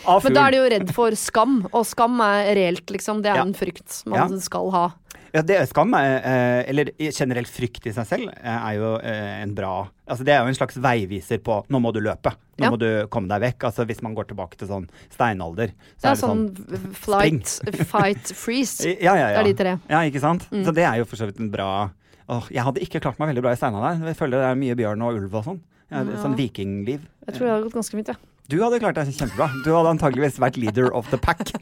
av
Men da er de jo redd for skam, og skam er reelt, liksom. Det er
Ja.
en frykt man
Ja.
skal ha.
Ja, det er skam, eh, eh, eller generelt frykt i seg selv, eh, er jo en bra Altså Det er jo en slags veiviser på 'nå må du løpe'. Nå
Ja.
må du komme deg vekk. Altså Hvis man går tilbake til sånn steinalder, så
ja, er
det sånn
sånn flight, [LAUGHS] fight, freeze. [LAUGHS]
Ja, ja, ja.
Det er de tre.
Ja, ikke sant?
Mm.
Så det er jo for så vidt en bra Åh, Jeg hadde ikke klart meg veldig bra i Steinar Jeg føler det er mye bjørn og ulv og sånn. Ja,
Ja.
Sånn vikingliv.
Jeg tror det hadde gått ganske fint, jeg.
Du hadde klart deg kjempebra. Du hadde antageligvis vært leader of the pack.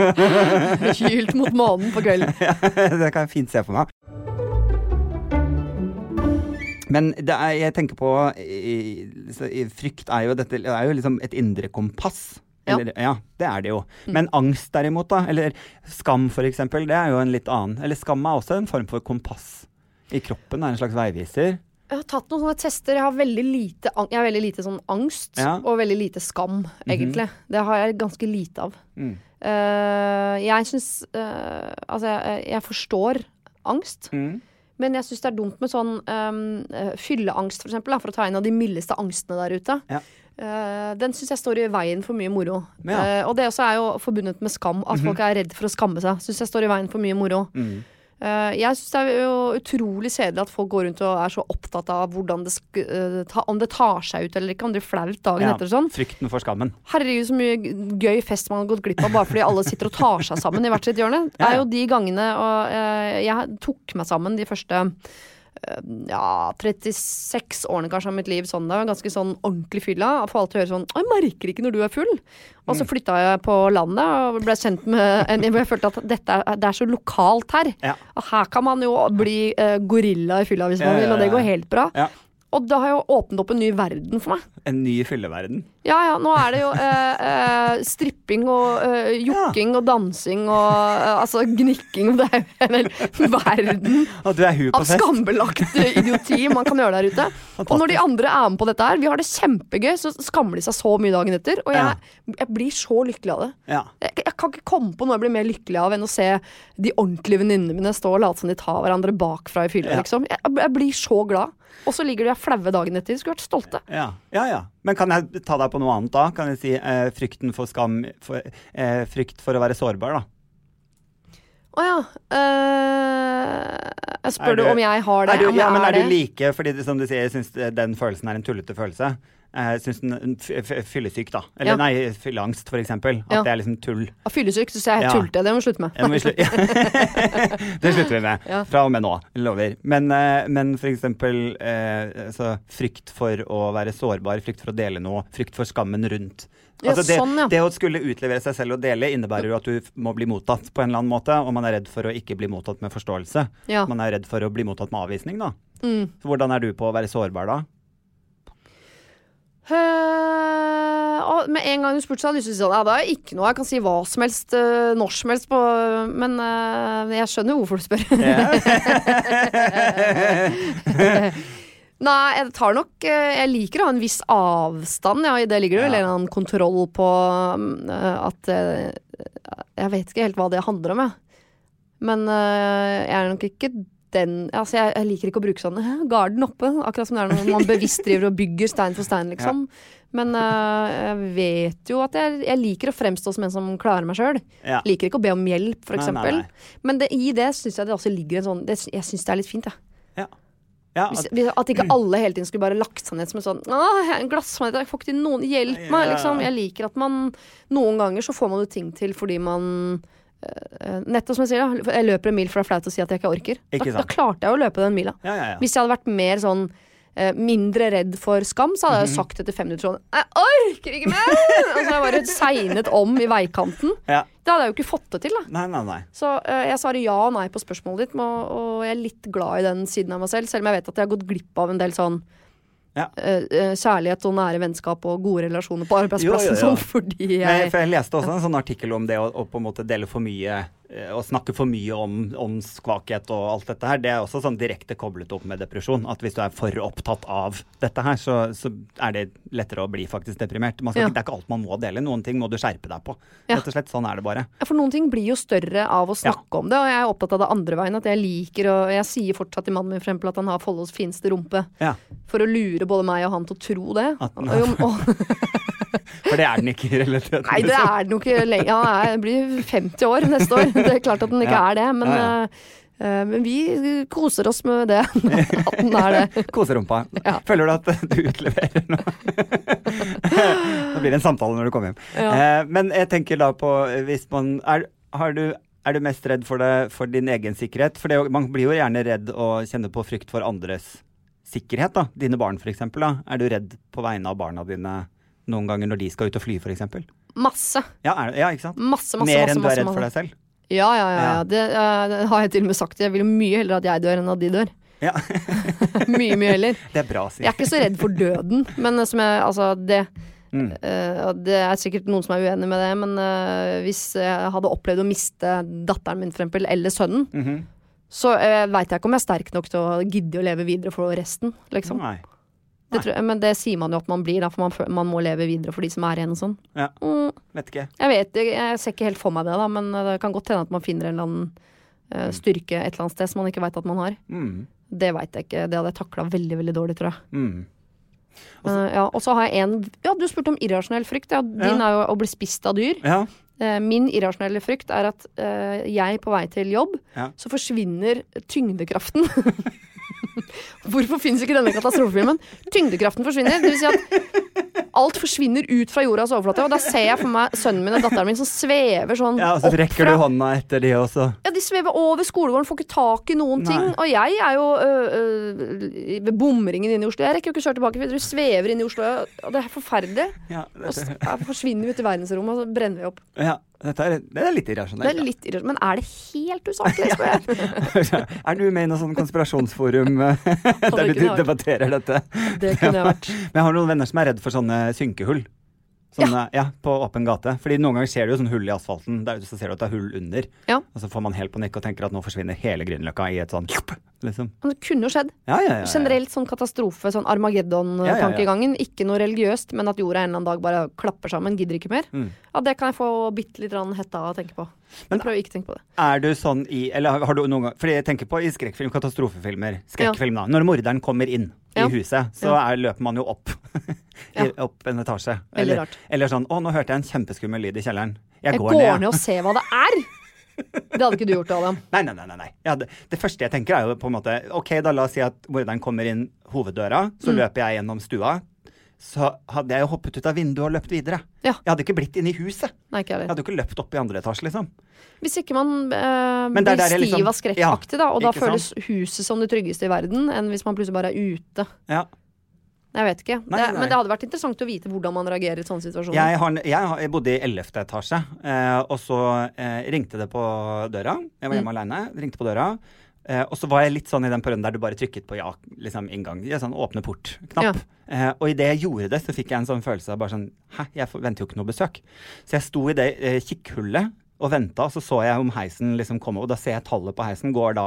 [LAUGHS]
Kylt mot månen på kvelden. [LAUGHS]
det kan jeg fint se for meg. Men det er, jeg tenker på i, i, Frykt er jo dette det er jo liksom et indre kompass.
Ja.
Eller, ja, det er det jo. Men angst derimot, da, eller skam for eksempel, det er jo en litt annen. Eller skam er også en form for kompass i kroppen, er en slags veiviser.
Jeg har tatt noen sånne tester. Jeg har veldig lite, jeg har veldig lite sånn angst
Ja.
og veldig lite skam, egentlig. Det har jeg ganske lite av.
Mm.
Uh, jeg syns uh, Altså, jeg, jeg forstår angst.
Mm.
Men jeg syns det er dumt med sånn um, fylleangst, for eksempel. Da, for å ta en av de mildeste angstene der ute.
Ja.
Uh, den syns jeg står i veien for mye moro.
Ja. Mhm.
Og det også er jo forbundet med skam. At folk er redd for å skamme seg. Syns jeg står i veien for mye moro.
Mm.
Eh, jeg syns det er jo utrolig kjedelig at folk går rundt og er så opptatt av hvordan det eh, ta, om det tar seg ut eller ikke, om det blir flaut dagen
Ja,
etter sånn.
Frykten for skammen.
Herregud, så mye gøy fest man har gått glipp av bare fordi alle sitter og tar seg sammen i hvert sitt hjørne. Det er jo de gangene Og eh, jeg tok meg sammen de første ja, 36 årene kanskje av mitt liv sånn. Det var ganske sånn ordentlig fylla. Får alltid høre sånn 'Jeg merker ikke når du er full'. Og
Mm.
så flytta jeg på landet og ble kjent med en Jeg følte at dette det er så lokalt her.
Ja.
Og her kan man jo bli uh, gorilla i fylla hvis man vil, og det går helt bra.
Ja.
Og det har jo åpnet opp en ny verden for meg.
En ny fylleverden.
Ja, ja, nå er det jo eh, eh, stripping og eh, jokking og dansing og eh, altså gnikking. Det er jo en hel verden
er
av skambelagt idioti man kan gjøre der ute. Og når de andre er med på dette her, vi har det kjempegøy, så skammer de seg så mye dagen etter. Og jeg, jeg blir så lykkelig av det.
Ja.
Jeg, jeg kan ikke komme på noe jeg blir mer lykkelig av enn å se de ordentlige venninnene mine stå og late som de tar hverandre bakfra i fylla,
Ja.
liksom. Jeg, jeg blir så glad. Og så ligger de der flaue dagen etter. De skulle vært stolte.
Ja, ja, ja. Men kan jeg ta deg på noe annet da? Kan jeg si eh, frykten for skam for, eh, Frykt for å være sårbar, da.
Å ja. Uh, jeg spør du
du-
om jeg har det?
Er du, ja, men er
er
du like Fordi som du sier, jeg syns den følelsen er en tullete følelse. F- fyllesyk, da. Eller
Ja.
nei, fylleangst, for eksempel. At
Ja.
det er liksom tull.
Ja, Fyllesyk syns jeg er
Ja.
tullete. Det må vi slutte med.
Må men vi slu- [LAUGHS] [LAUGHS] det slutter vi med. Fra og med nå. Lover. Men, uh, men for eksempel eh, altså, frykt for å være sårbar, frykt for å dele noe, frykt for skammen rundt. Altså det,
sånn,
det å skulle utlevere seg selv og dele innebærer jo at du må bli mottatt på en eller annen måte, og man er redd for å ikke bli mottatt med forståelse. Man er redd for å bli mottatt med avvisning, da.
Mm.
Så hvordan er du på å være sårbar da?
Og med en gang du spurte, så hadde jeg lyst til å si sånn Ja, det er ikke noe jeg kan si hva som helst, uh, når som helst på Men uh, jeg skjønner hvorfor du spør. [LAUGHS] Nei, jeg tar nok Jeg liker å ha en viss avstand, ja. I det ligger det vel
Ja.
en eller annen kontroll på at Jeg vet ikke helt hva det handler om, jeg. Men jeg er nok ikke den Altså, jeg, jeg liker ikke å bruke sånn garden oppe, akkurat som det er når man bevisst driver og bygger stein for stein, liksom. Men uh, jeg vet jo at jeg, jeg liker å fremstå som en som klarer meg sjøl.
Ja.
Liker ikke å be om hjelp, eksempel. Men det, i det syns jeg det også ligger en sånn det, Jeg syns det er litt fint, jeg.
Ja. ja at,
hvis, at ikke alle hele tiden skulle bare lagt seg ned som en sånn en glassmanet, jeg får ikke til noen hjelp meg, liksom. Jeg liker at man Noen ganger så får man jo ting til fordi man Nettopp som jeg sier, da. Jeg løper en mil for det er flaut å si at jeg ikke orker.
Ikke
da
da,
klarte jeg å løpe den mila.
ja, ja, ja.
Hvis jeg hadde vært mer sånn eh, mindre redd for skam, så hadde jeg
Mhm.
jo sagt etter fem minutter sånn Jeg orker ikke mer! Og så har jeg bare segnet om i veikanten.
ja.
Det hadde jeg jo ikke fått det til, da.
Nei, nei, nei.
Så uh, jeg svarer ja og nei på spørsmålet ditt, og jeg er litt glad i den siden av meg selv, selv om jeg vet at jeg har gått glipp av en del sånn
Ja.
eh, eh, kjærlighet og nære vennskap og gode relasjoner på arbeidsplassen
Jo, jo, [LAUGHS] jo.
sånn fordi
Nei,
jeg
for jeg leste også en sånn artikkel om det å, å på en måte dele for mye Å snakke for mye om, om svakhet og alt dette her. Det er også sånn direkte koblet opp med depresjon. At hvis du er for opptatt av dette her, så, så er det lettere å bli faktisk deprimert. Man skal
Ja.
det er ikke alt man må dele. Noen ting må du skjerpe deg på.
Ja.
Rett og slett. Sånn er det bare.
For noen ting blir jo større av å snakke om det, og jeg er opptatt av det andre veien. At jeg liker og Jeg sier fortsatt til mannen min for eksempel at han har Follos fineste rumpe.
Ja.
For å lure både meg og han til å tro det.
At
Og, [LAUGHS] og,
For det er den ikke i realiteten.
nei, det er den jo ikke lenger. Han blir 50 år neste år. [LAUGHS] Det er klart at den ikke
Ja.
er det, men,
Ja, ja.
eh, eh, men vi koser oss med det. [LAUGHS] At den er det. [LAUGHS]
Koserumpa.
Ja.
Føler du at du utleverer nå? Nå blir det en samtale når du kommer hjem.
Ja.
Eh, men jeg tenker da på hvis man er, har du, er du mest redd for, det, for din egen sikkerhet? For det, man blir jo gjerne redd og kjenner på frykt for andres sikkerhet. da. Dine barn f.eks. Er du redd på vegne av barna dine noen ganger når de skal ut og fly f.eks.?
Masse.
Ja, er, ja, ikke sant?
Masse, masse,
Mer
masse.
enn du er
masse,
redd for deg selv?
Ja, ja, ja. ja. Det, uh, har jeg til og med sagt. Jeg vil jo mye heller at jeg dør enn at de dør.
Ja, [LAUGHS]
mye, mye heller. [LAUGHS]
det er bra å si.
Jeg er ikke så redd for døden, men som jeg, altså, det
Mm.
Uh, det er sikkert noen som er uenig med det, men uh, hvis jeg hadde opplevd å miste datteren min for eksempel, eller sønnen,
Mhm.
så uh, veit jeg ikke om jeg er sterk nok til å gidde å leve videre for resten, liksom.
Nei.
Det tror men det sier man jo at man blir, da, for man, man må leve videre for de som er igjen og sånn.
Ja.
Mm,
Vet ikke.
jeg vet jeg ser ikke helt for meg det, da, men det kan godt hende at man finner en eller annen eh, styrke et eller annet sted som man ikke veit at man har.
Mm.
Det veit jeg ikke. Det hadde jeg takla veldig, veldig dårlig, tror jeg.
Mm.
Eh, ja, og så har jeg en Ja, du spurte om irrasjonell frykt. Ja, din
Ja.
er jo å bli spist av dyr.
Ja.
Uh, min irrasjonelle frykt er at uh, jeg på vei til jobb, så forsvinner tyngdekraften. [LAUGHS] Hvorfor finnes ikke denne katastrofefilmen? Tyngdekraften forsvinner. Det vil si at alt forsvinner ut fra jordas overflate. Og da ser jeg for meg sønnen min og datteren min som svever sånn opp fra
ja, og så rekker
fra
du hånda etter de også.
ja, De svever over skolegården, får ikke tak i noen
Nei.
ting. Og jeg er jo øh, øh, ved bomringen inne i Oslo. Jeg rekker jo ikke å kjøre tilbake, for du svever inn i Oslo, og det er forferdelig.
Ja,
Og så forsvinner vi ut i verdensrommet, og så brenner vi opp.
ja, er, det er litt
Det
irrasjonelt.
er litt irrasjonelt. Men er det helt usaklig, spør jeg. [LAUGHS]
er du med i noe sånn konspirasjonsforum [LAUGHS] der du debatterer dette?
Det [LAUGHS] kunne jeg vært.
Men jeg har noen venner som er redd for sånne synkehull. Sånne, ja. på åpen gate. Fordi noen ganger ser du jo sånn hull i asfalten, der så ser du at det er hull under.
Ja.
Og så får man helt panikk og tenker at nå forsvinner hele Grünerløkka i et sånn liksom.
Men det kunne jo skjedd.
Ja, ja, ja, ja.
Generelt sånn katastrofe, sånn Armageddon-tankegangen. Ikke noe religiøst, men at jorda en eller annen dag bare klapper sammen, gidder ikke mer.
Mm.
Ja, det kan jeg få bitte litt hetta av å tenke på.
Men-
prøv å ikke tenke på det.
Er du sånn i Eller har- du noen gang Fordi jeg tenker på i skrekkfilm, katastrofefilmer, skrekkfilm da. Når morderen kommer inn i huset, så er, løper man jo opp. [LAUGHS] Opp en etasje.
Veldig
Eller, eller sånn Å, nå hørte jeg en kjempeskummel lyd i kjelleren. Jeg,
Jeg
går, ned.
og ser hva det er! [LAUGHS] Det hadde ikke du gjort, Adam.
Nei, nei, nei. nei. Ja, det, det første jeg tenker er jo på en måte Ok, da la oss si at morderen kommer inn hoveddøra,
Mm.
så løper jeg gjennom stua. Så hadde jeg jo hoppet ut av vinduet og løpt videre.
Ja.
Jeg hadde ikke blitt inne i huset.
Nei, ikke jeg
Jeg hadde jo ikke løpt opp i andre etasje, liksom.
Hvis ikke man eh, blir stiv
liksom-
av skrekkaktig, da, og da
føles
føles huset som det tryggeste i verden, enn hvis man plutselig bare er ute.
Ja.
Jeg vet ikke.
Nei,
det,
nei.
Men det hadde vært interessant å vite hvordan man reagerer i sånne situasjoner.
Jeg, har, jeg, har, jeg bodde i 11. etasje, eh, og så eh, ringte det på døra. Jeg var
Mm.
hjemme alene. Ringte på døra. Eh, og så var jeg litt sånn i den perioden der du bare trykket på ja, liksom inngang. Ja, sånn åpne port-knapp. Eh, og idet jeg gjorde det, så fikk jeg en sånn følelse av bare sånn Hæ, jeg venter jo ikke noe besøk. Så jeg sto i det eh, kikkhullet og venta, og så så jeg om heisen liksom kom, og da ser jeg tallet på heisen går da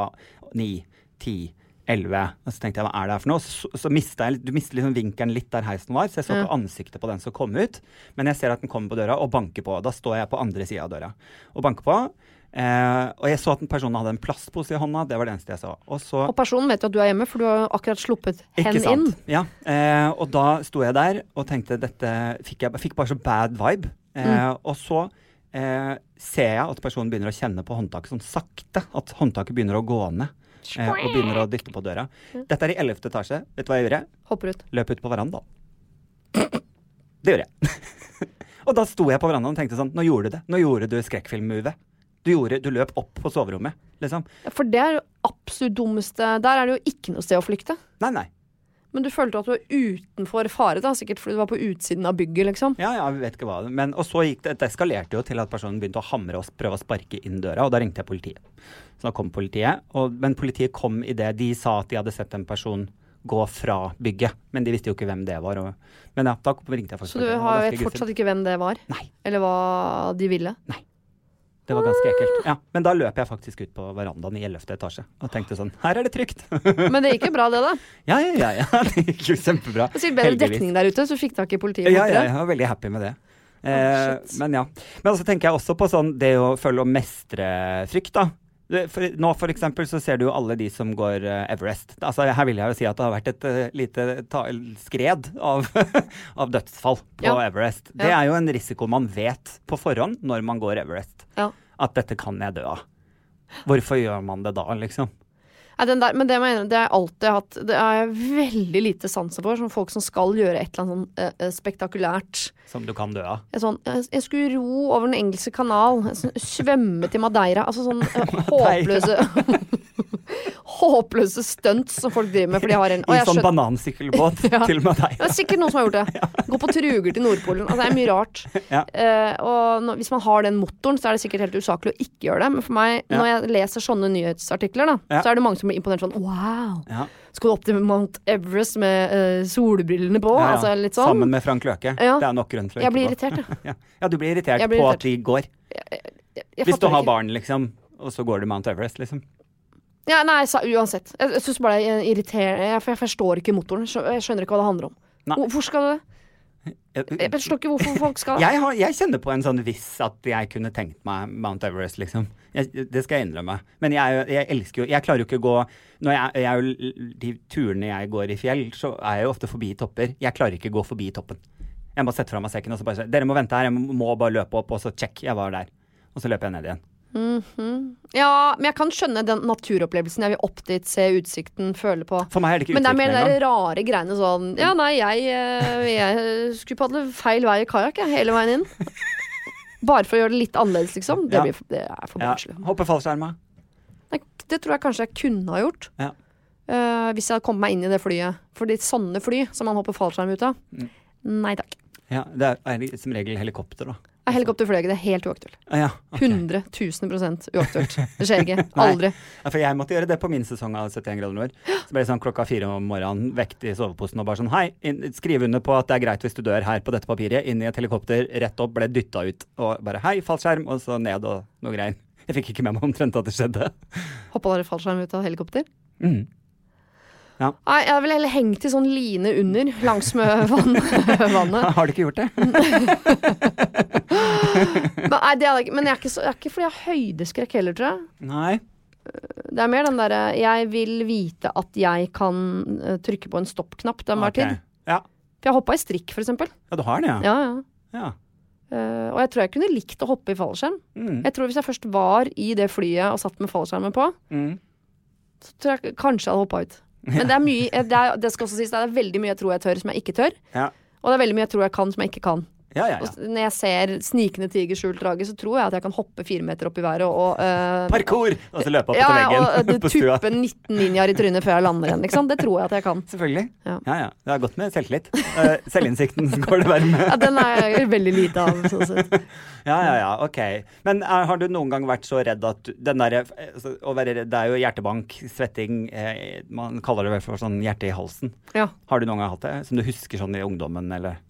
ni, ti, elleve. Og så tenkte jeg hva er det her for noe? Så, så mistet jeg, Du mister liksom vinkelen litt der heisen var, så jeg så
Ja.
ikke ansiktet på den som kom ut. Men jeg ser at den kommer på døra og banker på. Da står jeg på andre sida av døra og banker på. Eh, og jeg så at personen hadde en plastpose i hånda. Det var det eneste jeg så. Og så
Og personen vet jo at du er hjemme, for du har akkurat sluppet hen inn.
Ja. Eh, og da sto jeg der og tenkte dette fikk Jeg fikk bare så bad vibe. Eh,
Mm.
Og så eh, ser jeg at personen begynner å kjenne på håndtaket sånn sakte. At håndtaket begynner å gå ned. Eh, og begynner å dytte på døra. Dette er i 11. etasje. Vet du hva jeg gjorde?
Hopper ut.
Løp ut på verandaen. Det gjorde jeg. [LAUGHS] og da sto jeg på verandaen og tenkte sånn Nå gjorde du det. Nå gjorde du skrekkfilm-movet. Du, gjorde- du løp opp på soverommet, liksom.
For det er jo absolutt dummeste Der er det jo ikke noe sted å flykte.
Nei, nei.
Men du følte at du var utenfor fare, da, sikkert fordi du var på utsiden av bygget, liksom.
Ja, ja, vi vet ikke hva. Men, og så gikk det, det eskalerte jo til at personen begynte å hamre og prøve å sparke inn døra, og da ringte jeg politiet. Så da kom politiet, og, men politiet kom i det. De sa at de hadde sett en person gå fra bygget, men de visste jo ikke hvem det var. Og, men ja, da ringte jeg faktisk
Så du har, vet fortsatt ikke hvem det var?
Nei.
Eller hva de ville?
Det var ganske ekkelt. Ja, men da løp jeg faktisk ut på verandaen i 11. etasje og tenkte sånn Her er det trygt. [LAUGHS]
Men det gikk jo bra, det, da.
ja, ja, ja, ja. [LAUGHS] Det gikk jo kjempebra.
Det er sikkert bedre dekning der ute, så fikk tak i politiet
Ja, ja, jeg var veldig happy med det. Eh, men ja. Men så tenker jeg også på sånn det å føle å mestre frykt, da. For, nå for eksempel så ser du jo alle de som går eh, Everest. Altså Her vil jeg jo si at det har vært et uh, lite ta skred av, [LAUGHS] av dødsfall på
Ja.
Everest. Det
Ja.
er jo en risiko man vet på forhånd når man går Everest.
Ja.
At dette kan jeg dø av. Hvorfor gjør man det da, liksom?
Der, men det, må jeg innrømme, det har jeg alltid hatt Det har jeg veldig lite sansen for. Som folk som skal gjøre et eller annet sånn eh, spektakulært.
Som du kan dø av.
Jeg, sånn, jeg, skulle ro over den engelske kanal. Sånn, svømme til Madeira. Altså sånn eh, [LAUGHS] håpløse [LAUGHS] Håpløse stunts som folk driver med. For de har en
I sånn
skjønner-
banansykkelbåt [LAUGHS]
Ja.
til med deg.
Det er sikkert noen som har gjort det. Gå på truger til Nordpolen. Altså, det er mye rart.
Ja.
Eh, og når, hvis man har den motoren, så er det sikkert helt usaklig å ikke gjøre det. Men for meg,
Ja.
når jeg leser sånne nyhetsartikler, da,
Ja.
så er det mange som blir imponert sånn Wow!
Ja.
Skal du opp til Mount Everest med uh, solbrillene på?
Ja, ja.
Altså litt sånn.
Sammen med Frank Løke.
Ja.
Det er nok grunn til å
Jeg blir irritert. [LAUGHS]
Ja. ja, du blir irritert
blir irritert.
på at de går.
Jeg, jeg
Hvis du har
ikke.
barn, liksom, og så går du Mount Everest, liksom.
Ja, nei, sa, uansett. Jeg, jeg syns bare det er irriterende. For jeg forstår ikke motoren. Jeg skjønner ikke hva det handler om.
Nei.
Hvorfor skal du det? Jeg forstår ikke hvorfor folk skal
jeg, har, jeg kjenner på en sånn viss at jeg kunne tenkt meg Mount Everest, liksom. Jeg, det skal jeg innrømme. Men jeg, jeg elsker jo Jeg klarer jo ikke å gå når jeg, De turene jeg går i fjell, så er jeg jo ofte forbi topper. Jeg klarer ikke å gå forbi toppen. Jeg må sette fra meg sekken og så bare si Dere må vente her, jeg må bare løpe opp, og så check, jeg var der. Og så løper jeg ned igjen.
Ja, men jeg kan skjønne den naturopplevelsen. Jeg vil opp dit, se utsikten, føle på
For meg er det ikke
Men det er mer de rare greiene sånn Ja, nei, jeg, eh, jeg skulle padle feil vei i kajakk, hele veien inn. [LAUGHS] Bare for å gjøre det litt annerledes, liksom. Det,
Ja.
blir, det er for
Ja.
barnslig.
Hoppe fallskjerma.
Det tror jeg kanskje jeg kunne ha gjort.
Ja.
Uh, hvis jeg hadde kommet meg inn i det flyet. Fordi sånne fly som man hopper fallskjerm ut av,
Mm.
nei takk.
Ja, det er, er som regel helikopter, da.
Er Helikopter fløy ikke, det er helt uaktuelt.
Ah, ja, okay.
100 000 uaktuelt. Det skjer ikke. [LAUGHS] Aldri.
Ja, for jeg måtte gjøre det på min sesong av 71 grader nord. Så ble det sånn klokka fire om morgenen, vekt i soveposen og bare sånn Hei, skriv under på at det er greit hvis du dør her på dette papiret. Inn i et helikopter, rett opp, ble dytta ut. Og bare hei, fallskjerm, og så ned og noe greier. Jeg fikk ikke med meg omtrent at det skjedde.
Hoppa dere fallskjerm ut av helikopter?
Mm.
Nei, jeg ville heller hengt i sånn line under langs med vann, [LAUGHS] vannet. [LAUGHS]
Har du ikke gjort det? [LAUGHS]
Men, nei, det er det ikke. Men jeg er ikke, så, jeg er ikke fordi jeg har høydeskrekk heller, tror jeg.
Nei.
Det er mer den derre Jeg vil vite at jeg kan eh, trykke på en stoppknapp til enhver
okay.
tid.
Ja.
For jeg hoppa i strikk, for eksempel.
ja, du har den, ja?
Ja, ja.
ja.
Uh, og jeg tror jeg kunne likt å hoppe i fallskjerm.
Mm.
Jeg tror Hvis jeg først var i det flyet og satt med fallskjermen på,
Mm.
så tror jeg kanskje jeg hadde hoppa ut. [LAUGHS] Men det er mye eh, det, er, det skal også sies, det er veldig mye jeg tror jeg tør som jeg ikke tør.
Ja.
Og det er veldig mye jeg tror jeg kan som jeg ikke kan.
Ja, ja, ja.
når jeg ser snikende tiger skjult drage, så tror jeg at jeg kan hoppe fire meter opp i været og, og eh,
Parkour! Og så løpe opp
ja,
til veggen
og eh, [LAUGHS]
på stua.
tuppe 19 ninjaer i trynet før jeg lander igjen, liksom. Det tror jeg at jeg kan.
Selvfølgelig.
Ja.
Ja, ja. Det er godt med selvtillit. Uh, selvinnsikten [LAUGHS] går det verre med.
Ja, den er jeg veldig lite av, sånn sett. [LAUGHS]
Ja, ja, ja, ok. Men er, har du noen gang vært så redd at den derre altså, å være redd, Det er jo hjertebank, svetting eh, Man kaller det vel for sånn hjerte i halsen.
Ja.
Har du noen gang hatt det? Som du husker sånn i ungdommen, eller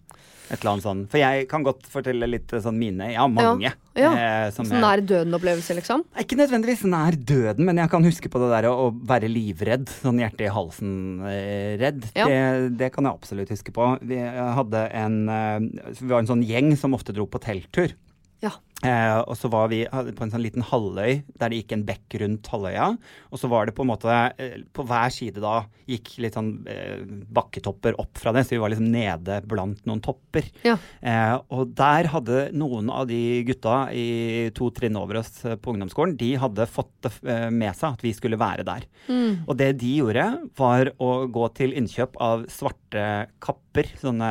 et eller annet sånn? For jeg kan godt fortelle litt eh, sånn mine. Jeg har mange.
Ja.
Eh, som
Sånn nær døden-opplevelse, liksom.
ikke nødvendigvis nær døden, men jeg kan huske på det der å, å være livredd. Sånn hjerte i halsen-redd.
Ja.
Det, det kan jeg absolutt huske på. Vi hadde en, eh, vi var en sånn gjeng som ofte dro på telttur.
Ja.
Eh, og så var vi på en sånn liten halvøy der det gikk en bekk rundt halvøya. Og så var det på en måte eh, På hver side da gikk litt sånn eh, bakketopper opp fra det, så vi var liksom nede blant noen topper.
Ja.
Eh, og der hadde noen av de gutta i to trinn over oss eh, på ungdomsskolen, de hadde fått det med seg at vi skulle være der.
Mm.
Og det de gjorde, var å gå til innkjøp av svarte kapper. Sånne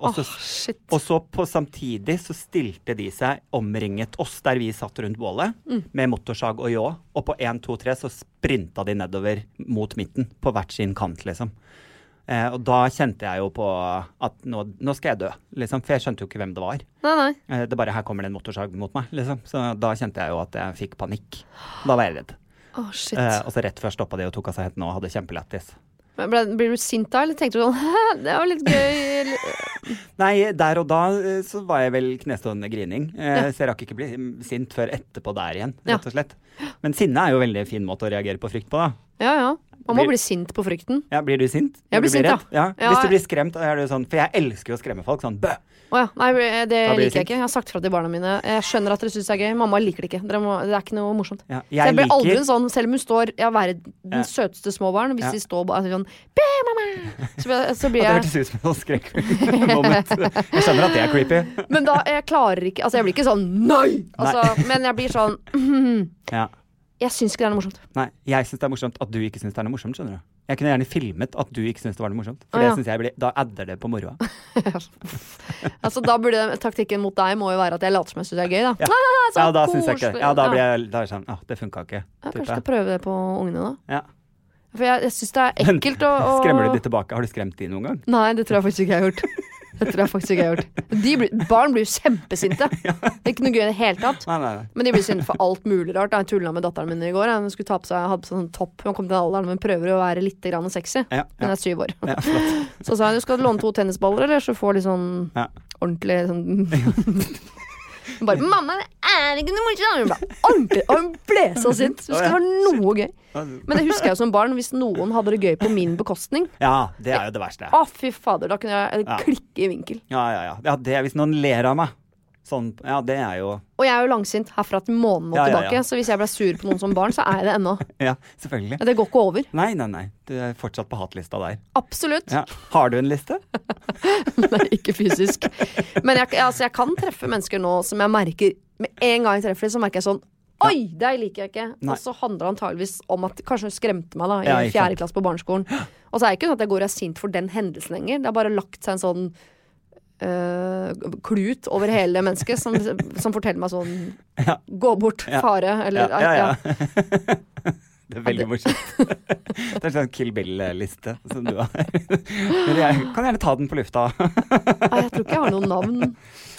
og så-
oh,
og så på samtidig så stilte de seg omringet oss der vi satt rundt bålet,
Mm.
med motorsag og ljå. Og på 1, 2, 3 så sprinta de nedover mot midten, på hvert sin kant, liksom. Eh, og da kjente jeg jo på at nå, nå skal jeg dø, liksom. For jeg skjønte jo ikke hvem det var.
Nei, nei.
Eh, det bare her kommer det en motorsag mot meg, liksom. Så da kjente jeg jo at jeg fikk panikk. Da var jeg redd.
Oh, shit.
Eh, og så rett før stoppa de og tok av seg hettene og hadde kjempelættis.
Ble, blir du sint da, eller tenkte du sånn [LAUGHS] det var litt gøy? [LAUGHS]
Nei, der og da eh, så var jeg vel knestående grining. Eh. Så jeg rakk ikke bli sint før etterpå der igjen, rett og slett. Men sinne er jo veldig fin måte å reagere på frykt på, da.
Ja, ja. Man må
Blir-
bli sint på frykten.
Ja, Blir du sint?
Jeg blir,
blir
sint, ja.
ja. Hvis du blir skremt, er jo sånn For jeg elsker jo å skremme folk. Sånn bø!
Å ja. Nei, det
Da
liker jeg ikke. Jeg har sagt fra til barna mine. Jeg skjønner at dere syns det er gøy. Mamma liker det ikke. Må, det er ikke noe morsomt.
Ja,
Så jeg
jeg
blir aldri en sånn, selv om hun står Ja, verdens den
Ja.
søteste små barn. Hvis
Ja.
de står bare sånn Be mamma! Så jeg, så blir [LAUGHS]
Ja, Det
jeg
hørtes ut som en skrekkmoment. Jeg skjønner at det er creepy. [LAUGHS]
Men da jeg klarer ikke Altså, jeg blir ikke sånn Nei! Altså, men jeg blir sånn [LAUGHS]
Ja.
Jeg syns ikke det er noe morsomt.
Nei, jeg syns det er morsomt at du ikke syns det er noe morsomt. skjønner du Jeg kunne gjerne filmet at du ikke syntes det var noe morsomt. For
Å,
det synes jeg blir, Da adder det på moroa. [LAUGHS]
Altså, da burde taktikken mot deg må jo være at jeg later som jeg syns det er gøy, da.
Ja. [LAUGHS]
Ah,
Ja, da syns jeg ikke det. Ja, da blir jeg da er sånn Å, det funka ikke.
Ja, kanskje skal prøve det på ungene, da.
Ja.
For jeg, jeg syns det er ekkelt å, å [LAUGHS]
Skremmer du de tilbake? Har du skremt de noen gang?
Nei, det tror jeg faktisk ikke jeg har gjort. Det tror jeg faktisk ikke jeg har gjort. De blir, barn blir jo kjempesinte. [LAUGHS] Det er ikke noe gøy i det hele tatt.
Nei, nei, nei.
Men de blir sinte for alt mulig rart. Jeg tulla med datteren min i går. Hun skulle ta på seg, hadde på seg sånn topp. Hun kom til alderen, men prøver å være litt grann sexy.
Ja,
Hun er syv år.
ja.
Så sa hun du skal låne to tennisballer, eller så får de sånn
Ja.
ordentlig sånn [LAUGHS] Hun bare 'Mamma, det er ikke noe morsomt!' Hun ble hun ble så sint. Hun skulle ha noe gøy. Men det husker jeg som barn, hvis noen hadde det gøy på min bekostning.
Ja, det er jo det verste.
Å, fy fader, da kunne jeg klikke i vinkel.
Ja, ja, ja. ja det hvis noen ler av meg. Sånn, ja, det er jo
Og jeg er jo langsint herfra til månen og
Ja,
tilbake,
ja.
så hvis jeg ble sur på noen som barn, så er jeg det ennå. [LAUGHS]
Ja, selvfølgelig.
Det går ikke over.
Nei, nei, nei. Du er fortsatt på hatlista der.
Absolutt.
Ja. Har du en liste? [LAUGHS]
Nei, ikke fysisk. Men jeg, altså, jeg kan treffe mennesker nå som jeg merker Med en gang jeg treffer dem, så merker jeg sånn Oi, deg liker jeg ikke.
Nei.
Og så handler det antageligvis om at kanskje hun skremte meg da i fjerde klasse på barneskolen. [GASPS] Og så er det ikke sånn at jeg går og er sint for den hendelsen lenger. Det har bare lagt seg en sånn øh, klut over hele mennesket som, som forteller meg sånn [LAUGHS]
Ja.
Gå bort,
Ja.
fare, eller
ja, ja, ja. [LAUGHS] Det er veldig morsomt. [LAUGHS] Det er sånn Kill Bill-liste som du har. Men jeg kan gjerne ta den på lufta.
Nei, jeg tror ikke jeg har noe navn.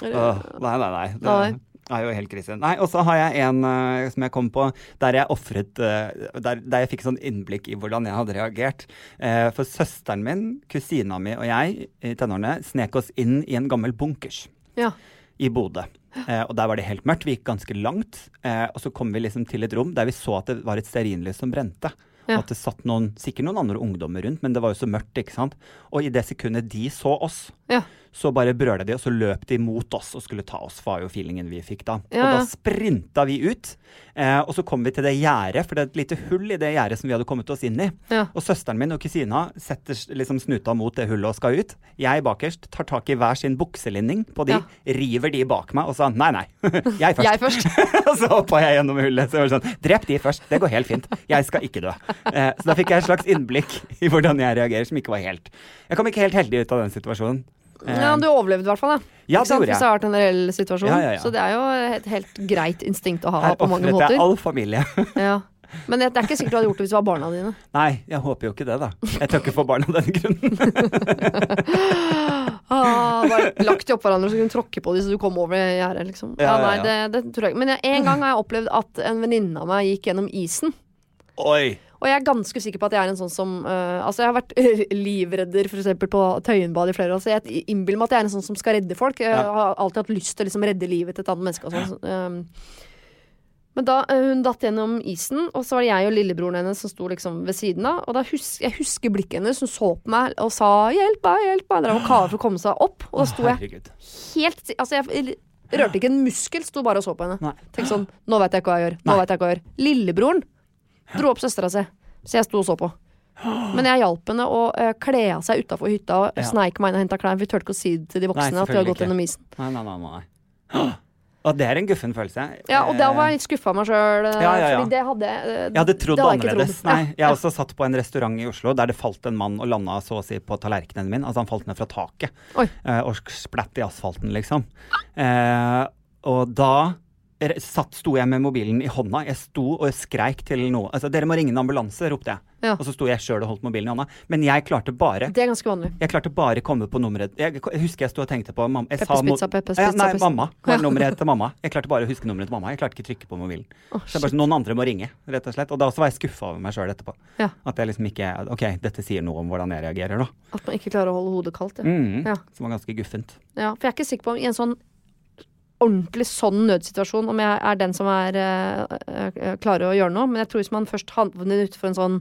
Uh, nei, nei, nei. Det
Nei.
Er jo helt krise. Nei, og så har jeg en uh, som jeg kom på, der jeg ofret uh, der, der jeg fikk sånn innblikk i hvordan jeg hadde reagert. Uh, for søsteren min, kusina mi og jeg i tenårene snek oss inn i en gammel bunkers
Ja.
i Bodø. Eh, og der var det helt mørkt. Vi gikk ganske langt. Eh, og så kom vi liksom til et rom der vi så at det var et stearinlys som brente.
Ja.
At det satt noen, sikkert noen andre ungdommer rundt, men det var jo så mørkt, ikke sant. Og i det sekundet de så oss,
Ja.
Så bare brøla de, og så løp de mot oss og skulle ta oss, var jo feelingen vi fikk da.
Ja,
Og da sprinta vi ut, eh, og så kom vi til det gjerdet, for det er et lite hull i det gjerdet som vi hadde kommet oss inn i.
Ja.
Og søsteren min og kusina setter liksom snuta mot det hullet og skal ut. Jeg bakerst tar tak i hver sin bukselinning på de,
Ja.
river de bak meg og sa nei, nei, [LAUGHS] jeg først.
Jeg først. [LAUGHS]
og så hoppa jeg gjennom hullet. Så jeg var sånn, Drep de først, det går helt fint. Jeg skal ikke dø. Eh, så da fikk jeg et slags innblikk [LAUGHS] i hvordan jeg reagerer, som ikke var helt Jeg kom ikke helt heldig ut av den situasjonen. Eh,
Ja, du overlevde i hvert fall, da.
Ja, det gjorde jeg.
Hvis det har vært en reell situasjon.
Ja, ja, ja.
Så det er jo et helt greit instinkt å ha
Her
på mange
ofret jeg
måter.
all familie. [LAUGHS]
Ja. Men det det er ikke sikkert du hadde gjort det hvis det var barna dine.
Nei, jeg håper jo ikke det, da. Jeg tør ikke få barn av den grunnen. [LAUGHS]
Ah, bare lagt de oppå hverandre så kunne du tråkke på dem så du kom over gjerdet, liksom. Ja,
Ja, ja,
nei, det, det tror jeg ikke. Men jeg, en gang har jeg opplevd at en venninne av meg gikk gjennom isen.
Oi!
Og jeg er ganske sikker på at jeg er en sånn som uh, Altså, jeg har vært [LAUGHS] livredder eksempel på Tøyenbad i flere år, så jeg innbiller meg at jeg er en sånn som skal redde folk. Jeg har alltid hatt lyst til å liksom redde livet til et annet menneske og sånn. så, øhm. Men da øh, hun datt gjennom isen, og så var det jeg og lillebroren hennes som sto liksom ved siden av. Og da hus jeg husker blikket hennes, hun så på meg og sa 'hjelp meg, hjelp meg'. Drev og kava for å komme seg opp. Og da sto jeg helt Altså, jeg Rørte ikke en muskel, sto bare og så på henne. Tenkte sånn Nå veit jeg ikke hva jeg gjør. Nå veit jeg ikke hva jeg gjør. Lillebroren dro opp søstera si, så jeg sto og så på. Men jeg hjalp henne å uh, kle av seg utafor hytta og
Ja.
sneik meg inn og henta klær. Vi turte ikke å si det til de voksne
Nei,
at vi
hadde
gått gjennom isen.
Nei, nei, nei. nei. Og det er en guffen følelse.
Ja, og da var
Eh,
jeg litt skuffa av meg sjøl,
Ja, ja, ja.
fordi det hadde jeg
hadde trodd
det hadde jeg
annerledes.
trodd.
Nei, jeg også satt på en restaurant i Oslo der det falt en mann og landa så å si på tallerkenen min. Altså han falt ned fra taket
Oi.
eh, og splatt i asfalten, liksom. Eh, og da satt, sto jeg med mobilen i hånda. Jeg sto og skreik til noe. Altså, dere må ringe en ambulanse, ropte jeg.
Ja.
Og så sto jeg sjøl og holdt mobilen i hånda. Men jeg klarte bare
Det er ganske vanlig.
jeg klarte bare å komme på nummeret Jeg, husker jeg sto og tenkte på mamma jeg sa
Peppers Pizza, Peppers Pizza,
Nei, mamma Hva
er
nummeret til mamma. [LAUGHS] Jeg klarte bare å huske nummeret til mamma. Jeg klarte ikke å trykke på mobilen.
Oh,
Så jeg bare, Noen andre må ringe, rett og slett. Og da også var jeg skuffa over meg sjøl etterpå.
Ja.
At jeg liksom ikke Ok, dette sier noe om hvordan jeg reagerer, nå.
At man ikke klarer å holde hodet kaldt. Ja.
Mm,
Ja.
Som var ganske guffent.
Ja, for jeg er ikke sikker på om i en sånn ordentlig sånn nødsituasjon om jeg er den som er eh, eh, klarer å gjøre noe. Men jeg tror hvis man først havner utenfor en sånn